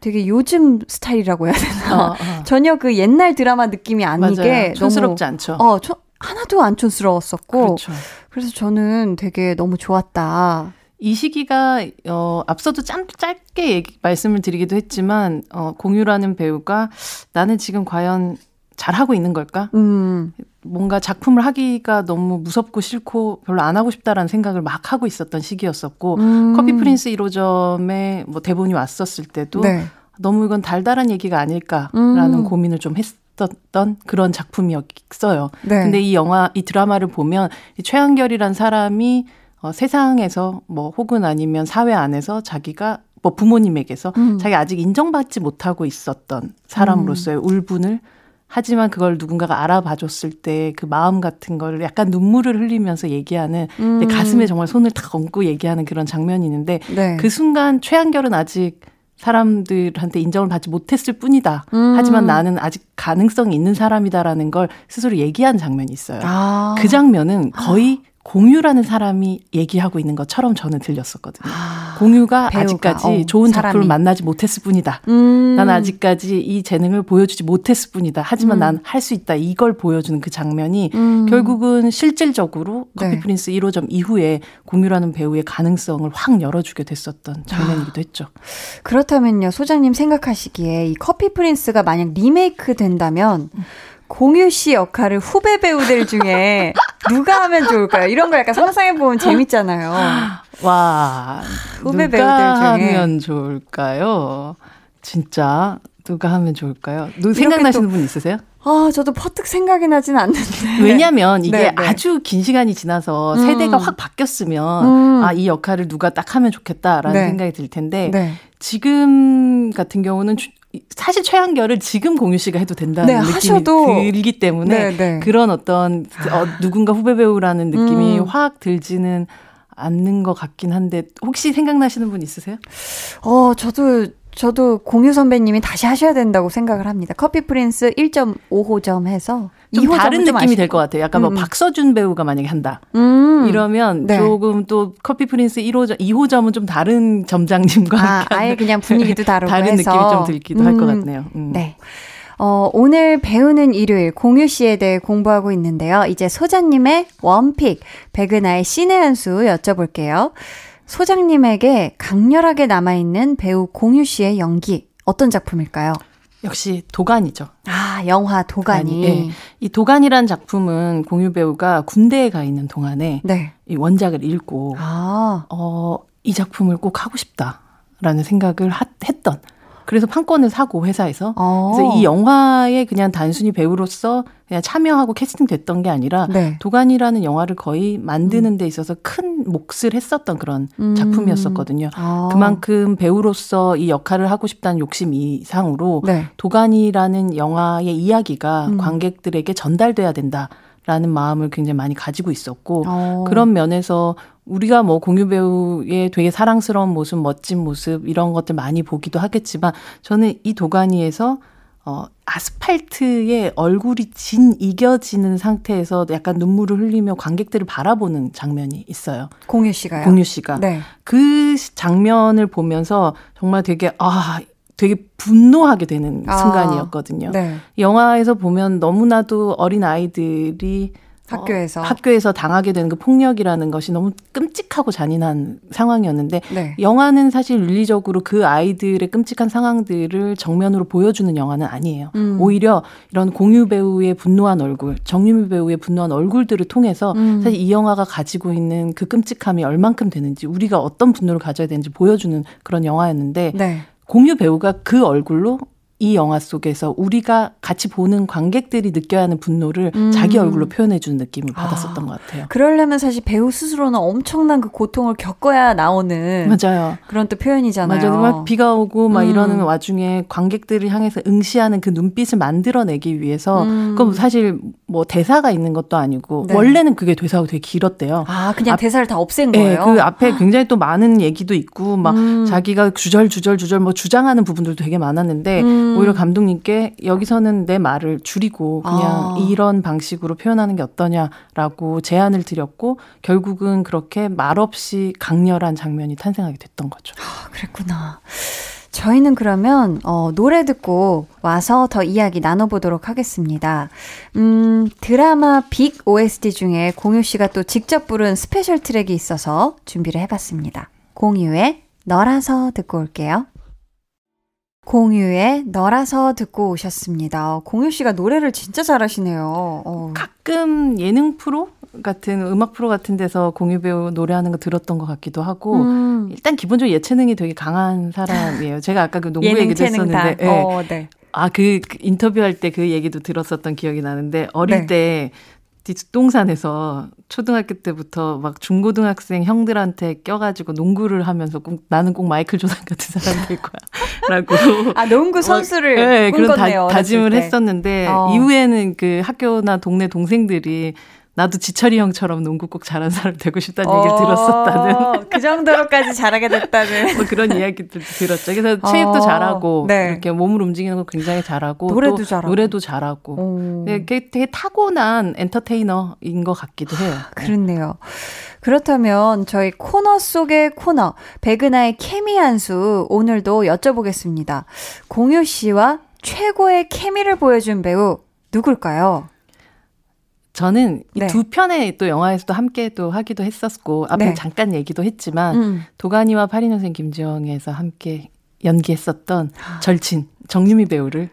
되게 요즘 스타일이라고 해야 되나? 어, 어. 전혀 그 옛날 드라마 느낌이 아니게 촌스럽지 않죠. 어, 촌, 하나도 안 촌스러웠었고. 그렇죠. 그래서 저는 되게 너무 좋았다. 이 시기가 어 앞서도 짠 짧게 얘기, 말씀을 드리기도 했지만 어 공유라는 배우가 나는 지금 과연 잘 하고 있는 걸까? 음. 뭔가 작품을 하기가 너무 무섭고 싫고 별로 안 하고 싶다라는 생각을 막 하고 있었던 시기였었고 음. 커피 프린스 1호점에 뭐 대본이 왔었을 때도 네. 너무 이건 달달한 얘기가 아닐까라는 음. 고민을 좀 했었던 그런 작품이었어요. 네. 근데 이 영화 이 드라마를 보면 이 최한결이란 사람이 어, 세상에서 뭐 혹은 아니면 사회 안에서 자기가 뭐 부모님에게서 음. 자기 아직 인정받지 못하고 있었던 사람으로서의 음. 울분을 하지만 그걸 누군가가 알아봐 줬을 때 그 마음 같은 걸 약간 눈물을 흘리면서 얘기하는 음. 가슴에 정말 손을 탁 얹고 얘기하는 그런 장면이 있는데 네. 그 순간 최한결은 아직 사람들한테 인정을 받지 못했을 뿐이다. 음. 하지만 나는 아직 가능성이 있는 사람이다라는 걸 스스로 얘기한 장면이 있어요. 아. 그 장면은 거의 공유라는 사람이 얘기하고 있는 것처럼 저는 들렸었거든요. 아, 공유가 아직까지 어, 좋은 사람이. 작품을 만나지 못했을 뿐이다. 음. 난 아직까지 이 재능을 보여주지 못했을 뿐이다. 하지만 음. 난할 수 있다. 이걸 보여주는 그 장면이 음. 결국은 실질적으로 커피 네. 프린스 1호점 이후에 공유라는 배우의 가능성을 확 열어주게 됐었던 장면이기도 했죠. 그렇다면요, 소장님 생각하시기에 이 커피 프린스가 만약 리메이크 된다면 음. 공유 씨 역할을 후배 배우들 중에 누가 하면 좋을까요? 이런 거 약간 상상해 보면 재밌잖아요. 와, 후배 배우들 중에 하면 좋을까요? 진짜 누가 하면 좋을까요? 누 생각나시는 분 있으세요? 아, 저도 퍼뜩 생각이 나진 않는데. 왜냐면 이게 네, 네. 아주 긴 시간이 지나서 음. 세대가 확 바뀌었으면 음. 아, 이 역할을 누가 딱 하면 좋겠다라는 네. 생각이 들 텐데 네. 지금 같은 경우는 사실 최한결을 지금 공유 씨가 해도 된다는 네, 느낌이 하셔도. 들기 때문에 네, 네. 그런 어떤 어, 누군가 후배 배우라는 느낌이 음. 확 들지는 않는 것 같긴 한데 혹시 생각나시는 분 있으세요? 어, 저도 저도 공유 선배님이 다시 하셔야 된다고 생각을 합니다. 커피 프린스 1.5호점 해서 좀 다른 느낌이 될 것 같아요. 약간 뭐 음. 뭐 박서준 배우가 만약에 한다. 음. 이러면 네. 조금 또 커피 프린스 1호점, 2호점은 좀 다른 점장님과 아, 아예 그냥 분위기도 다르고 다른 해서. 느낌이 좀 들기도 음. 할것 같네요. 음. 네. 어, 오늘 배우는 일요일 공유 씨에 대해 공부하고 있는데요. 이제 소장님의 원픽, 백은하의 신의 한 수 여쭤볼게요. 소장님에게 강렬하게 남아있는 배우 공유 씨의 연기, 어떤 작품일까요? 역시 도간이죠. 아, 영화 도간이. 도간이. 네. 이 도간이란 작품은 공유 배우가 군대에 가 있는 동안에 네. 이 원작을 읽고 아. 어, 이 작품을 꼭 하고 싶다라는 생각을 하, 했던 그래서 판권을 사고 회사에서 어. 그래서 이 영화에 그냥 단순히 배우로서 그냥 참여하고 캐스팅 됐던 게 아니라 네. 도가니라는 영화를 거의 만드는 데 있어서 큰 몫을 했었던 그런 음. 작품이었었거든요. 아. 그만큼 배우로서 이 역할을 하고 싶다는 욕심 이상으로 네. 도가니라는 영화의 이야기가 음. 관객들에게 전달돼야 된다. 라는 마음을 굉장히 많이 가지고 있었고 어. 그런 면에서 우리가 뭐 공유 배우의 되게 사랑스러운 모습, 멋진 모습 이런 것들 많이 보기도 하겠지만 저는 이 도가니에서 어 아스팔트에 얼굴이 진 이겨지는 상태에서 약간 눈물을 흘리며 관객들을 바라보는 장면이 있어요. 공유 씨가요? 공유 씨가. 네. 그 장면을 보면서 정말 되게 아 되게 분노하게 되는 아, 순간이었거든요. 네. 영화에서 보면 너무나도 어린 아이들이 학교에서 어, 학교에서 당하게 되는 그 폭력이라는 것이 너무 끔찍하고 잔인한 상황이었는데 네. 영화는 사실 윤리적으로 그 아이들의 끔찍한 상황들을 정면으로 보여주는 영화는 아니에요. 음. 오히려 이런 공유 배우의 분노한 얼굴, 정유미 배우의 분노한 얼굴들을 통해서 음. 사실 이 영화가 가지고 있는 그 끔찍함이 얼만큼 되는지 우리가 어떤 분노를 가져야 되는지 보여주는 그런 영화였는데 네. 공유 배우가 그 얼굴로 이 영화 속에서 우리가 같이 보는 관객들이 느껴야 하는 분노를 음. 자기 얼굴로 표현해 주는 느낌을 받았었던 아, 것 같아요. 그러려면 사실 배우 스스로는 엄청난 그 고통을 겪어야 나오는 맞아요. 그런 또 표현이잖아요. 맞아요. 막 비가 오고 막 음. 이러는 와중에 관객들을 향해서 응시하는 그 눈빛을 만들어내기 위해서 음. 그럼 사실 뭐 대사가 있는 것도 아니고 네. 원래는 그게 대사가 되게 길었대요. 아 그냥 앞, 대사를 다 없앤 네, 거예요? 네, 그 앞에 굉장히 또 많은 얘기도 있고 막 음. 자기가 주절 주절 주절 뭐 주장하는 부분들도 되게 많았는데 음. 음. 오히려 감독님께 여기서는 내 말을 줄이고 그냥 아. 이런 방식으로 표현하는 게 어떠냐라고 제안을 드렸고 결국은 그렇게 말없이 강렬한 장면이 탄생하게 됐던 거죠. 아, 그랬구나. 저희는 그러면 어, 노래 듣고 와서 더 이야기 나눠보도록 하겠습니다. 음, 드라마 빅 OST 중에 공유 씨가 또 직접 부른 special 트랙이 있어서 준비를 해봤습니다. 공유의 너라서 듣고 올게요. 공유의 너라서 듣고 오셨습니다. 공유 씨가 노래를 진짜 잘하시네요. 어. 가끔 예능 프로 같은 음악 프로 같은 데서 공유 배우 노래하는 거 들었던 것 같기도 하고 음. 일단 기본적으로 예체능이 되게 강한 사람이에요. 제가 아까 그 농구 얘기도 했었는데 네. 어, 네. 아그 그 인터뷰할 때 그 얘기도 들었었던 기억이 나는데 어릴 네. 때 뒷동산에서 초등학교 때부터 막 중고등학생 형들한테 껴가지고 농구를 하면서 꼭 나는 꼭 마이클 조단 같은 사람 될 거야. 라고. 아, 농구 선수를. 막, 네, 그런 다, 다짐을 했었는데, 어. 이후에는 그 학교나 동네 동생들이 나도 지철이 형처럼 농구 꼭 잘하는 사람 되고 싶다는 어, 얘기를 들었었다는. 그 정도로까지 잘하게 됐다는. 뭐 그런 이야기들도 들었죠. 그래서 어, 체육도 잘하고, 네. 이렇게 몸을 움직이는 거 굉장히 잘하고, 노래도 잘하고. 노래도 잘하고. 네, 되게 타고난 엔터테이너인 것 같기도 해요. 아, 그렇네요. 그렇다면 저희 코너 속의 코너, 백은하의 케미 한수 오늘도 여쭤보겠습니다. 공유 씨와 최고의 케미를 보여준 배우 누굴까요? 저는 네. 이두 편의 또 영화에서 도 함께 또 하기도 했었고 앞에 네. 잠깐 얘기도 했지만 음. 도가니와 82년생 김지영에서 함께 연기했었던 아. 절친 정유미 배우를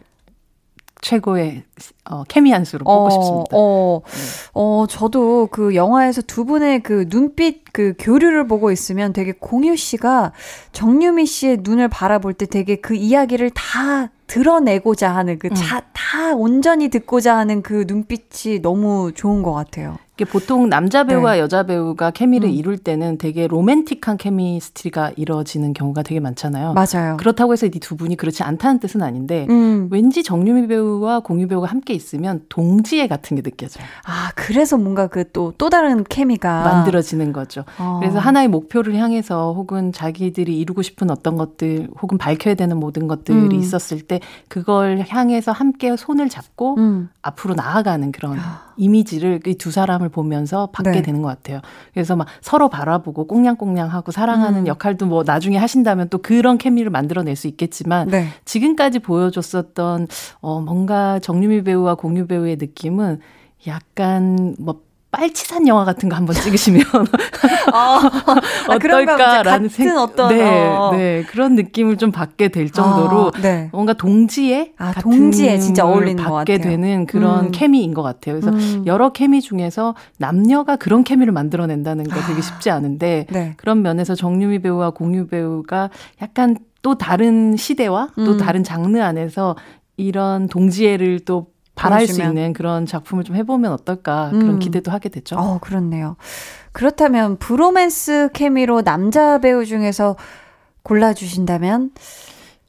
최고의 어, 케미 한 수로 뽑고 어, 싶습니다. 어, 네. 어, 저도 그 영화에서 두 분의 그 눈빛 그 교류를 보고 있으면 되게 공유 씨가 정유미 씨의 눈을 바라볼 때 되게 그 이야기를 다 드러내고자 하는 그 자, 음. 다 온전히 듣고자 하는 그 눈빛이 너무 좋은 것 같아요. 보통 남자 배우와 네. 여자 배우가 케미를 음. 이룰 때는 되게 로맨틱한 케미스트리가 이루어지는 경우가 되게 많잖아요. 맞아요. 그렇다고 해서 이 두 분이 그렇지 않다는 뜻은 아닌데 음. 왠지 정유미 배우와 공유 배우가 함께 있으면 동지애 같은 게 느껴져요. 아 그래서 뭔가 그 또또 다른 케미가 만들어지는 거죠. 어. 그래서 하나의 목표를 향해서 혹은 자기들이 이루고 싶은 어떤 것들 혹은 밝혀야 되는 모든 것들이 음. 있었을 때 그걸 향해서 함께 손을 잡고 음. 앞으로 나아가는 그런 아. 이미지를 이 두 사람을 보면서 받게 네. 되는 것 같아요. 그래서 막 서로 바라보고 꽁냥꽁냥하고 사랑하는 음. 역할도 뭐 나중에 하신다면 또 그런 케미를 만들어낼 수 있겠지만 네. 지금까지 보여줬었던 어 뭔가 정유미 배우와 공유 배우의 느낌은 약간 뭐 빨치산 영화 같은 거 한번 찍으시면 어, 아, 어떨까라는 생 어떤 네, 어. 네 그런 느낌을 좀 받게 될 정도로 아, 네. 뭔가 동지에 아, 동지에 진짜 어울리는 것 받게 되는 그런 음. 케미인 것 같아요. 그래서 음. 여러 케미 중에서 남녀가 그런 케미를 만들어낸다는 거 되게 쉽지 않은데 네. 그런 면에서 정유미 배우와 공유 배우가 약간 또 다른 시대와 또 음. 다른 장르 안에서 이런 동지애를 또 바랄 수 있는 그런 작품을 좀 해보면 어떨까 그런 음. 기대도 하게 되죠. 어, 그렇네요. 그렇다면 브로맨스 케미로 남자 배우 중에서 골라주신다면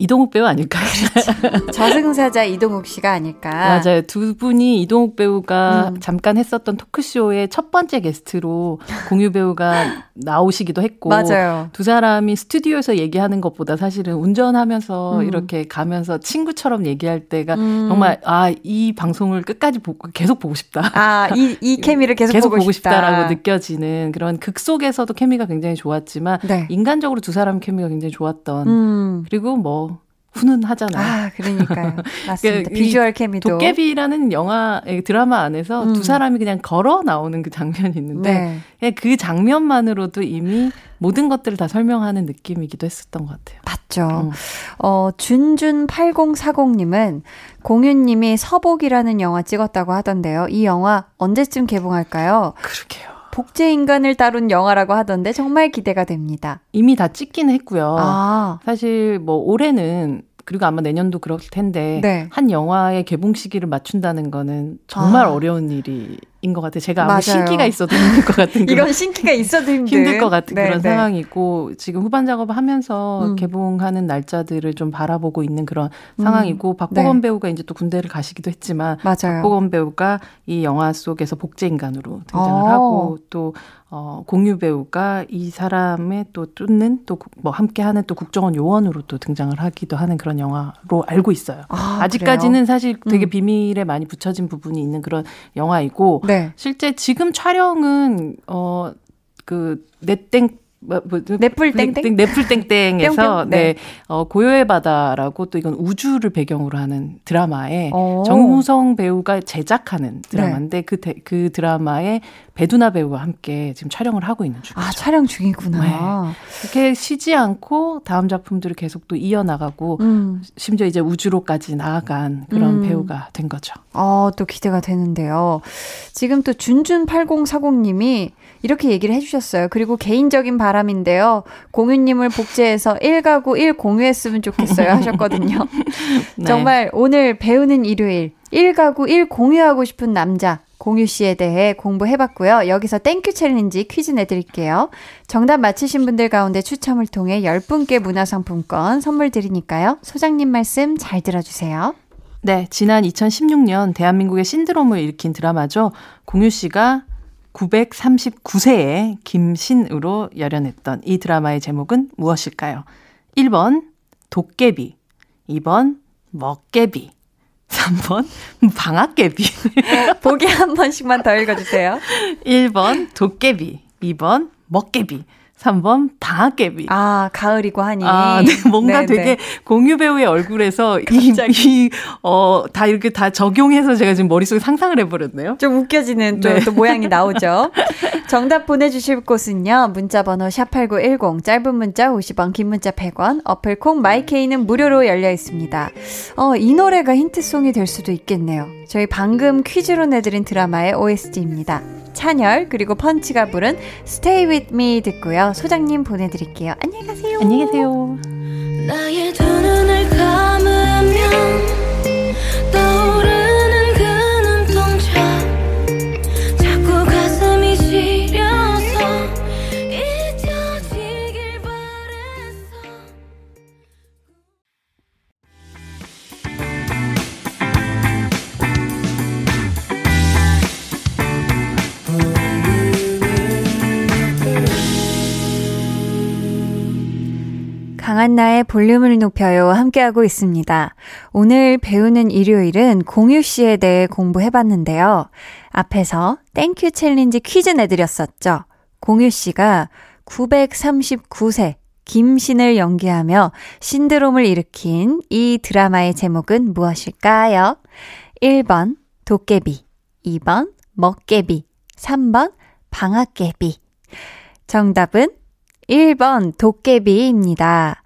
이동욱 배우? 그렇죠. 저승사자 이동욱 씨가 아닐까. 맞아요. 두 분이 이동욱 배우가 음. 잠깐 했었던 토크쇼의 첫 번째 게스트로 공유 배우가 나오시기도 했고. 맞아요. 두 사람이 스튜디오에서 얘기하는 것보다 사실은 운전하면서 음. 이렇게 가면서 친구처럼 얘기할 때가 음. 정말 아, 이 방송을 끝까지 보고 계속 보고 싶다. 아, 이, 이 케미를 계속, 계속 보고, 보고 싶다. 라고 느껴지는 그런 극 속에서도 케미가 굉장히 좋았지만 네. 인간적으로 두 사람 케미가 굉장히 좋았던 음. 그리고 뭐 훈훈하잖아요. 아, 그러니까요. 맞습니다. 그, 비주얼 케미도. 도깨비라는 영화, 드라마 안에서 음. 두 사람이 그냥 걸어 나오는 그 장면이 있는데, 네. 그 장면만으로도 이미 모든 것들을 다 설명하는 느낌이기도 했었던 것 같아요. 맞죠. 음. 어, 준준8040님은 공윤님이 서복이라는 영화 찍었다고 하던데요. 이 영화 언제쯤 개봉할까요? 그러게요. 복제 인간을 다룬 영화라고 하던데 정말 기대가 됩니다. 이미 다 찍긴 했고요. 아. 사실 뭐 올해는 그리고 아마 내년도 그럴 텐데 네. 한 영화의 개봉 시기를 맞춘다는 거는 정말 아. 어려운 일이 인것 같아요. 제가 아무 신기가 있어도 힘들 것 같은 이건 신기가 있어도 힘들, 힘들 것 같은 네, 그런 네. 상황이고 지금 후반 작업을 하면서 음. 개봉하는 날짜들을 좀 바라보고 있는 그런 음. 상황이고 박보검 네. 배우가 이제 또 군대를 가시기도 했지만 맞아요. 박보검 배우가 이 영화 속에서 복제 인간으로 등장을 오. 어. 하고 또 어, 공유 배우가 이 사람의 또 쫓는 또 뭐 함께하는 또 국정원 요원으로 또 등장을 하기도 하는 그런 영화로 알고 있어요. 아, 직까지는 사실 되게 음. 비밀에 많이 붙여진 부분이 있는 그런 영화이고 네. 실제 지금 촬영은 어 그 넷땡 뭐, 뭐, 넷플 땡땡? 넷플 땡땡에서, 네. 네, 어, 고요의 바다라고 또 이건 우주를 배경으로 하는 드라마에 오. 정우성 배우가 제작하는 드라마인데 네. 그, 그 드라마에 배두나 배우와 함께 지금 촬영을 하고 있는 중이죠. 아, 촬영 중이구나. 네. 이렇게 쉬지 않고 다음 작품들을 계속 또 이어나가고, 음. 심지어 이제 우주로까지 나아간 그런 음. 배우가 된 거죠. 어, 또 기대가 되는데요. 지금 또 준준8040님이 이렇게 얘기를 해주셨어요. 그리고 개인적인 바람인데요. 공유님을 복제해서 1가구 1 공유했으면 좋겠어요. 하셨거든요. 네. 정말 오늘 배우는 일요일 1가구 1 공유하고 싶은 남자. 공유 씨에 대해 공부해봤고요. 여기서 땡큐 challenge 퀴즈 내드릴게요. 정답 맞히신 분들 가운데 추첨을 통해 10분께 문화상품권 선물 드리니까요. 소장님 말씀 잘 들어주세요. 네, 지난 2016년 대한민국의 신드롬을 일으킨 드라마죠. 공유 씨가 939세의 김신으로 열연했던 이 드라마의 제목은 무엇일까요? 1번 도깨비, 2번 먹개비, 3번 방학개비. 보기 한 번씩만 더 읽어주세요. 1번 도깨비, 2번 먹개비, 3번 방학개비. 아, 가을이고 하니. 아, 네. 뭔가 네네. 되게 공유 배우의 얼굴에서 이, 이, 어, 다 이렇게 다 적용해서 제가 지금 머릿속에 상상을 해버렸네요. 좀 웃겨지는 네. 또, 또 모양이 나오죠. 정답 보내주실 곳은요. 문자번호 샵8910, 짧은 문자 50원, 긴 문자 100원, 어플 콩 마이케이는 무료로 열려 있습니다. 어, 이 노래가 힌트송이 될 수도 있겠네요. 저희 방금 퀴즈로 내드린 드라마의 OST입니다. 찬열 그리고 펀치가 부른 Stay With Me 듣고요. 소장님 보내드릴게요. 안녕히 가세요. 안녕히 계세요. 강한나의 볼륨을 높여요. 함께하고 있습니다. 오늘 배우는 일요일은 공유 씨에 대해 공부해봤는데요. 앞에서 땡큐 challenge 퀴즈 내드렸었죠. 공유 씨가 939세 김신을 연기하며 신드롬을 일으킨 이 드라마의 제목은 무엇일까요? 1번 도깨비, 2번 먹깨비, 3번 방학깨비. 정답은 1번 도깨비입니다.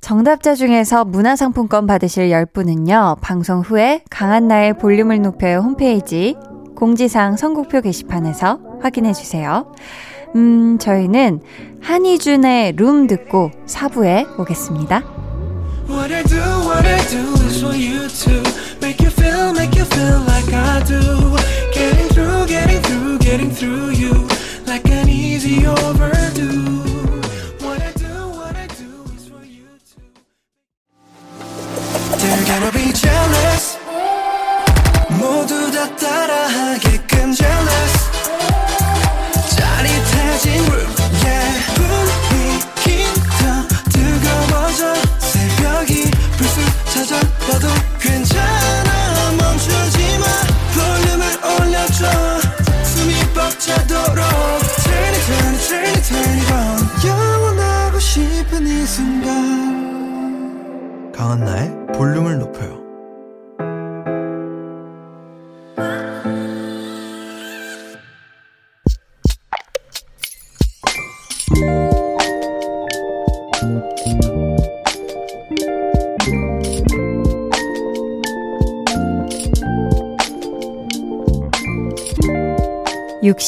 정답자 중에서 문화상품권 받으실 10분은요, 방송 후에 강한나의 볼륨을 높여요 홈페이지 공지사항 선곡표 게시판에서 확인해주세요. 음, 저희는 한희준의 룸 듣고 4부에 오겠습니다. What I do, what I do is for you to make you feel, make you feel like I do. Getting through, getting through, getting through you like an easy overdue. gonna be jealous. 모두 다 따라하게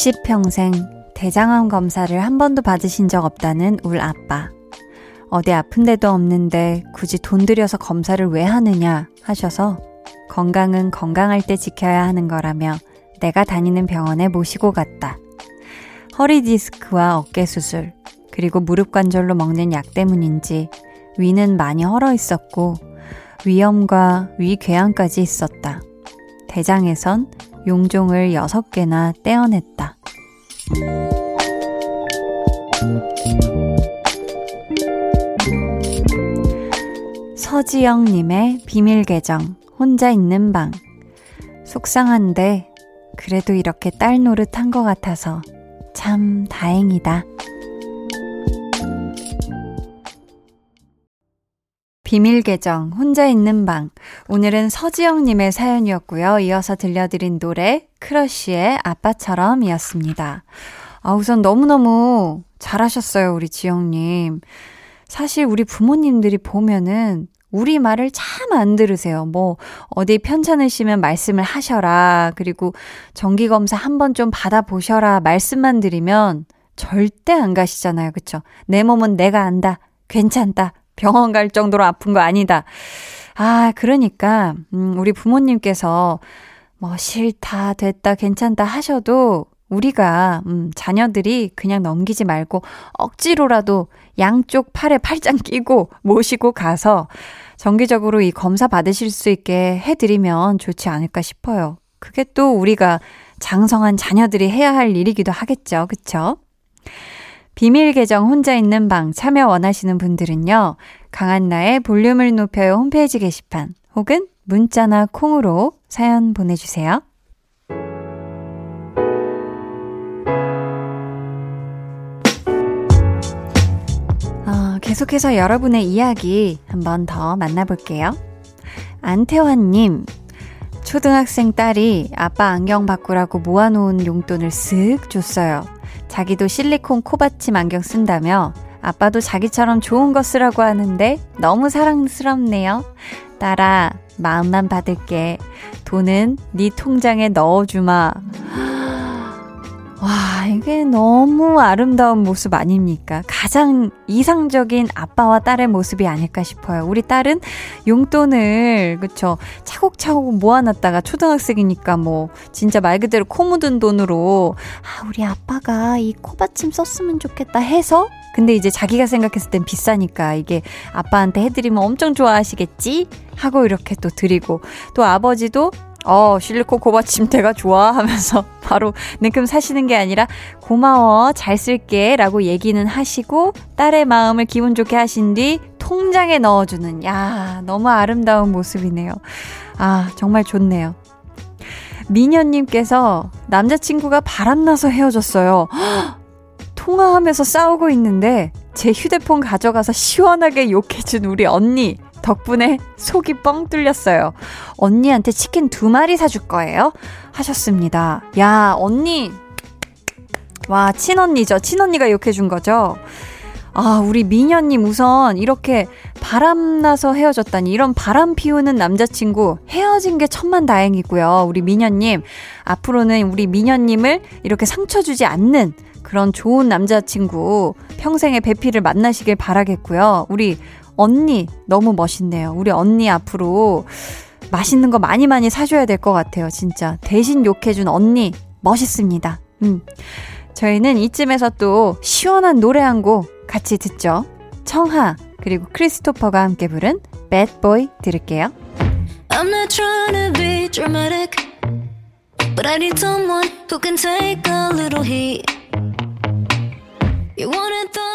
육십 평생 대장암 검사를 한 번도 받으신 적 없다는 울 아빠. 어디 아픈 데도 없는데 굳이 돈 들여서 검사를 왜 하느냐 하셔서 건강은 건강할 때 지켜야 하는 거라며 내가 다니는 병원에 모시고 갔다. 허리 디스크와 어깨 수술, 그리고 무릎 관절로 먹는 약 때문인지 위는 많이 헐어 있었고 위염과 위궤양까지 있었다. 대장에선 용종을 6개나 떼어냈다. 서지영님의 비밀 계정, 혼자 있는 방. 속상한데, 그래도 이렇게 딸 노릇 한 것 같아서 참 다행이다. 비밀 계정, 혼자 있는 방. 오늘은 서지영님의 사연이었고요. 이어서 들려드린 노래, 크러쉬의 아빠처럼 이었습니다. 아, 우선 너무너무 잘하셨어요, 우리 지영님. 사실 우리 부모님들이 보면은 우리 말을 참 안 들으세요. 뭐, 어디 편찮으시면 말씀을 하셔라. 그리고 정기검사 한번 좀 받아보셔라. 말씀만 드리면 절대 안 가시잖아요. 그쵸? 내 몸은 내가 안다. 괜찮다. 병원 갈 정도로 아픈 거 아니다. 아, 그러니까, 음, 우리 부모님께서 뭐 싫다, 됐다, 괜찮다 하셔도 우리가, 음, 자녀들이 그냥 넘기지 말고 억지로라도 양쪽 팔에 팔짱 끼고 모시고 가서 정기적으로 이 검사 받으실 수 있게 해드리면 좋지 않을까 싶어요. 그게 또 우리가 장성한 자녀들이 해야 할 일이기도 하겠죠. 그쵸? 비밀 계정 혼자 있는 방 참여 원하시는 분들은요. 강한나의 볼륨을 높여요 홈페이지 게시판 혹은 문자나 콩으로 사연 보내주세요. 어, 계속해서 여러분의 이야기 한번 더 만나볼게요. 안태환님, 초등학생 딸이 아빠 안경 바꾸라고 모아놓은 용돈을 쓱 줬어요. 자기도 실리콘 코받침 안경 쓴다며 아빠도 자기처럼 좋은 거 쓰라고 하는데 너무 사랑스럽네요. 딸아, 마음만 받을게. 돈은 네 통장에 넣어주마. 와, 이게 너무 아름다운 모습 아닙니까? 가장 이상적인 아빠와 딸의 모습이 아닐까 싶어요. 우리 딸은 용돈을, 그쵸, 차곡차곡 모아놨다가 초등학생이니까 뭐, 진짜 말 그대로 코 묻은 돈으로, 아, 우리 아빠가 이 코받침 썼으면 좋겠다 해서, 근데 이제 자기가 생각했을 땐 비싸니까 이게 아빠한테 해드리면 엄청 좋아하시겠지? 하고 이렇게 또 드리고, 또 아버지도 어, 실리콘 고받침대가 좋아 하면서 바로 냉큼 사시는 게 아니라 고마워, 잘 쓸게 라고 얘기는 하시고 딸의 마음을 기분 좋게 하신 뒤 통장에 넣어주는, 야, 너무 아름다운 모습이네요. 아, 정말 좋네요. 미녀님께서 남자친구가 바람나서 헤어졌어요. 통화하면서 싸우고 있는데 제 휴대폰 가져가서 시원하게 욕해준 우리 언니. 덕분에 속이 뻥 뚫렸어요. 언니한테 치킨 두 마리 사줄 거예요? 하셨습니다. 야, 언니. 와, 친언니죠. 친언니가 욕해준 거죠. 아, 우리 미녀님 우선 이렇게 바람나서 헤어졌다니 이런 바람 피우는 남자친구 헤어진 게 천만 다행이고요. 우리 미녀님 앞으로는 우리 미녀님을 이렇게 상처 주지 않는 그런 좋은 남자친구 평생의 배필을 만나시길 바라겠고요. 우리 언니, 너무 멋있네요. 우리 언니 앞으로 맛있는 거 많이 많이 사줘야 될 것 같아요. 진짜. 대신 욕해준 언니, 멋있습니다. 음. 저희는 이쯤에서 또 시원한 노래 한 곡 같이 듣죠. 청하, 그리고 크리스토퍼가 함께 부른 Bad Boy 들을게요. I'm not trying to be dramatic, but I need someone who can take a little heat. You wanted thunder,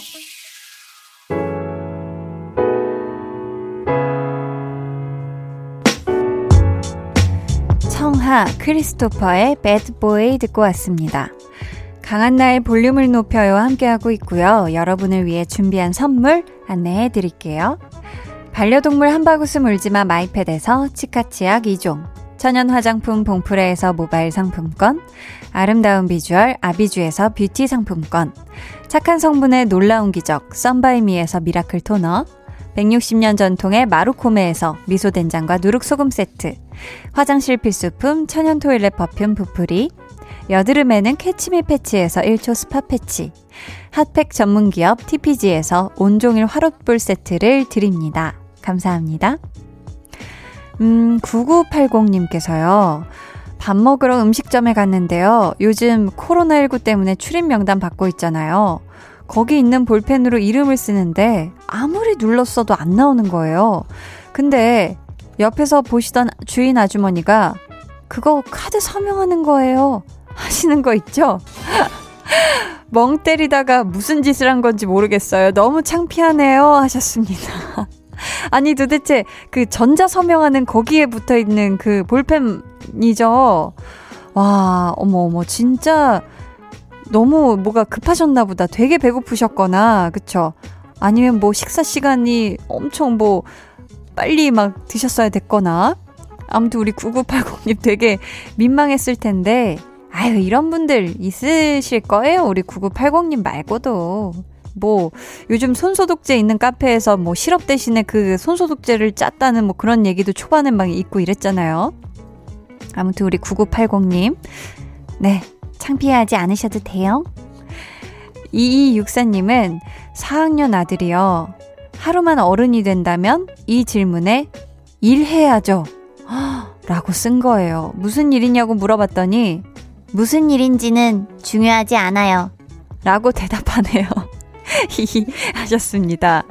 청하 크리스토퍼의 Boy 듣고 왔습니다. 강한나의 볼륨을 높여요 함께하고 있고요. 여러분을 위해 준비한 선물 안내해 드릴게요. 반려동물 한바구스 물지마 마이패드에서 치카치약 2종 천연 화장품 봉프레에서 모바일 상품권 아름다운 비주얼 아비주에서 뷰티 상품권 착한 성분의 놀라운 기적 썬바이미에서 miracle toner 160년 전통의 마루코메에서 미소된장과 누룩소금 세트 화장실 필수품 천연 toilet perfume 부풀이 여드름에는 캐치미 패치에서 1초 스파 패치 핫팩 전문기업 TPG에서 온종일 화롯불 세트를 드립니다. 감사합니다. 음, 9980님께서요. 밥 먹으러 음식점에 갔는데요. 요즘 코로나19 때문에 출입 명단 받고 있잖아요. 거기 있는 볼펜으로 이름을 쓰는데 아무리 눌렀어도 안 나오는 거예요. 근데 옆에서 보시던 주인 아주머니가 그거 카드 서명하는 거예요. 하시는 거 있죠? 멍 때리다가 무슨 짓을 한 건지 모르겠어요. 너무 창피하네요. 하셨습니다. 아니 도대체 그 전자 서명하는 거기에 붙어 있는 그 볼펜이죠. 와, 어머 어머 진짜 너무 뭐가 급하셨나 보다. 되게 배고프셨거나 그쵸? 아니면 뭐 식사 시간이 엄청 뭐 빨리 막 드셨어야 됐거나 아무튼 우리 9980님 되게 민망했을 텐데 아유 이런 분들 있으실 거예요. 우리 9980님 말고도 뭐 요즘 손소독제 있는 카페에서 뭐 시럽 대신에 그 손소독제를 짰다는 뭐 그런 얘기도 초반에 막 있고 이랬잖아요. 아무튼 우리 9980님 네 창피하지 않으셔도 돼요. 2264님은 4학년 아들이요. 하루만 어른이 된다면 이 질문에 일해야죠. 라고 쓴 거예요. 무슨 일이냐고 물어봤더니 무슨 일인지는 중요하지 않아요. 라고 대답하네요. 하셨습니다.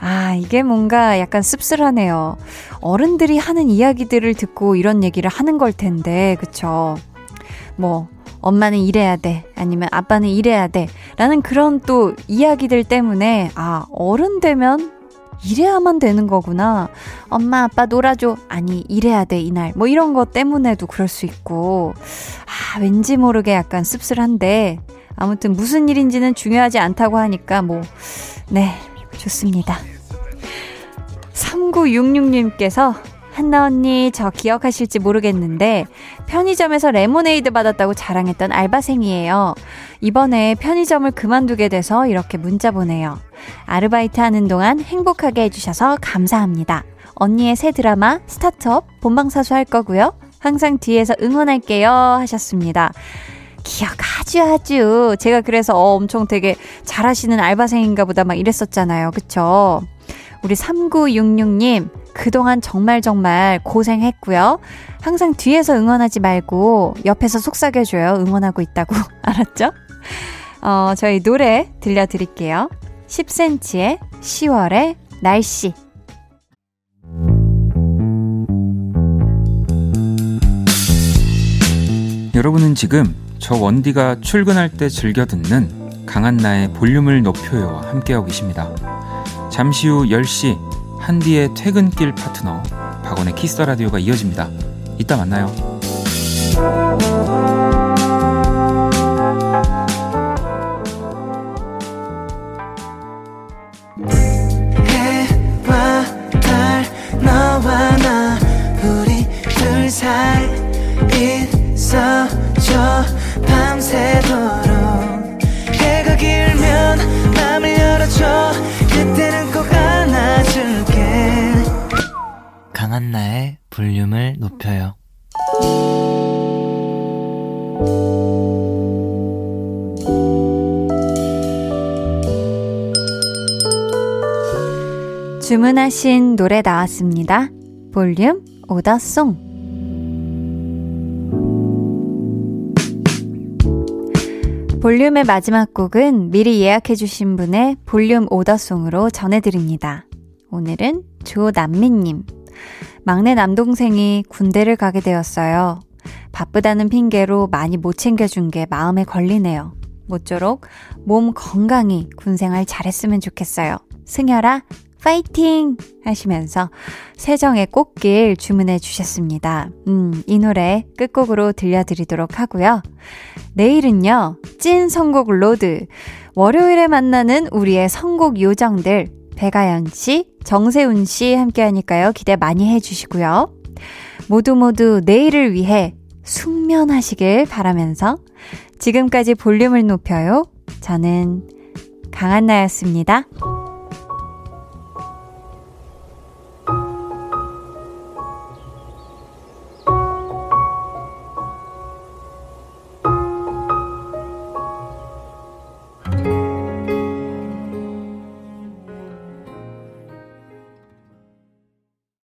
아, 이게 뭔가 약간 씁쓸하네요. 어른들이 하는 이야기들을 듣고 이런 얘기를 하는 걸 텐데, 그쵸? 뭐, 엄마는 이래야 돼. 아니면 아빠는 이래야 돼. 라는 그런 또 이야기들 때문에, 아, 어른 되면 이래야만 되는 거구나. 엄마, 아빠 놀아줘. 아니, 이래야 돼, 이날. 뭐 이런 것 때문에도 그럴 수 있고. 아, 왠지 모르게 약간 씁쓸한데. 아무튼 무슨 일인지는 중요하지 않다고 하니까 뭐, 네, 좋습니다. 3966님께서 한나 언니 저 기억하실지 모르겠는데 편의점에서 레모네이드 받았다고 자랑했던 알바생이에요. 이번에 편의점을 그만두게 돼서 이렇게 문자 보내요. 아르바이트 하는 동안 행복하게 해주셔서 감사합니다. 언니의 새 드라마 스타트업 본방사수 할 거고요. 항상 뒤에서 응원할게요 하셨습니다. 기억 아주 아주 제가 그래서 어, 엄청 되게 잘하시는 알바생인가 보다 막 이랬었잖아요. 그쵸? 우리 3966님 그동안 정말 정말 고생했고요. 항상 뒤에서 응원하지 말고 옆에서 속삭여줘요. 응원하고 있다고. 알았죠? 어, 저희 노래 들려드릴게요. 10cm의 10월의 날씨. 여러분은 지금 저 원디가 출근할 때 즐겨 듣는 강한나의 볼륨을 높여요와 함께하고 계십니다. 잠시 후 10시 한디의 퇴근길 파트너 박원의 키스 라디오가 이어집니다. 이따 만나요. 주문하신 노래 나왔습니다. 볼륨 오더송. 볼륨의 마지막 곡은 미리 예약해주신 분의 볼륨 오더송으로 전해드립니다. 오늘은 조남미님. 막내 남동생이 군대를 가게 되었어요. 바쁘다는 핑계로 많이 못 챙겨준 게 마음에 걸리네요. 모쪼록 몸 건강히 군생활 잘했으면 좋겠어요. 승열아, 파이팅! 하시면서 세정의 꽃길 주문해 주셨습니다. 음, 이 노래 끝곡으로 들려드리도록 하고요. 내일은요, 찐 선곡 로드. 월요일에 만나는 우리의 선곡 요정들. 배가연 씨, 정세훈 씨 함께 하니까요. 기대 많이 해주시고요. 모두 모두 내일을 위해 숙면하시길 바라면서 지금까지 볼륨을 높여요. 저는 강한나였습니다.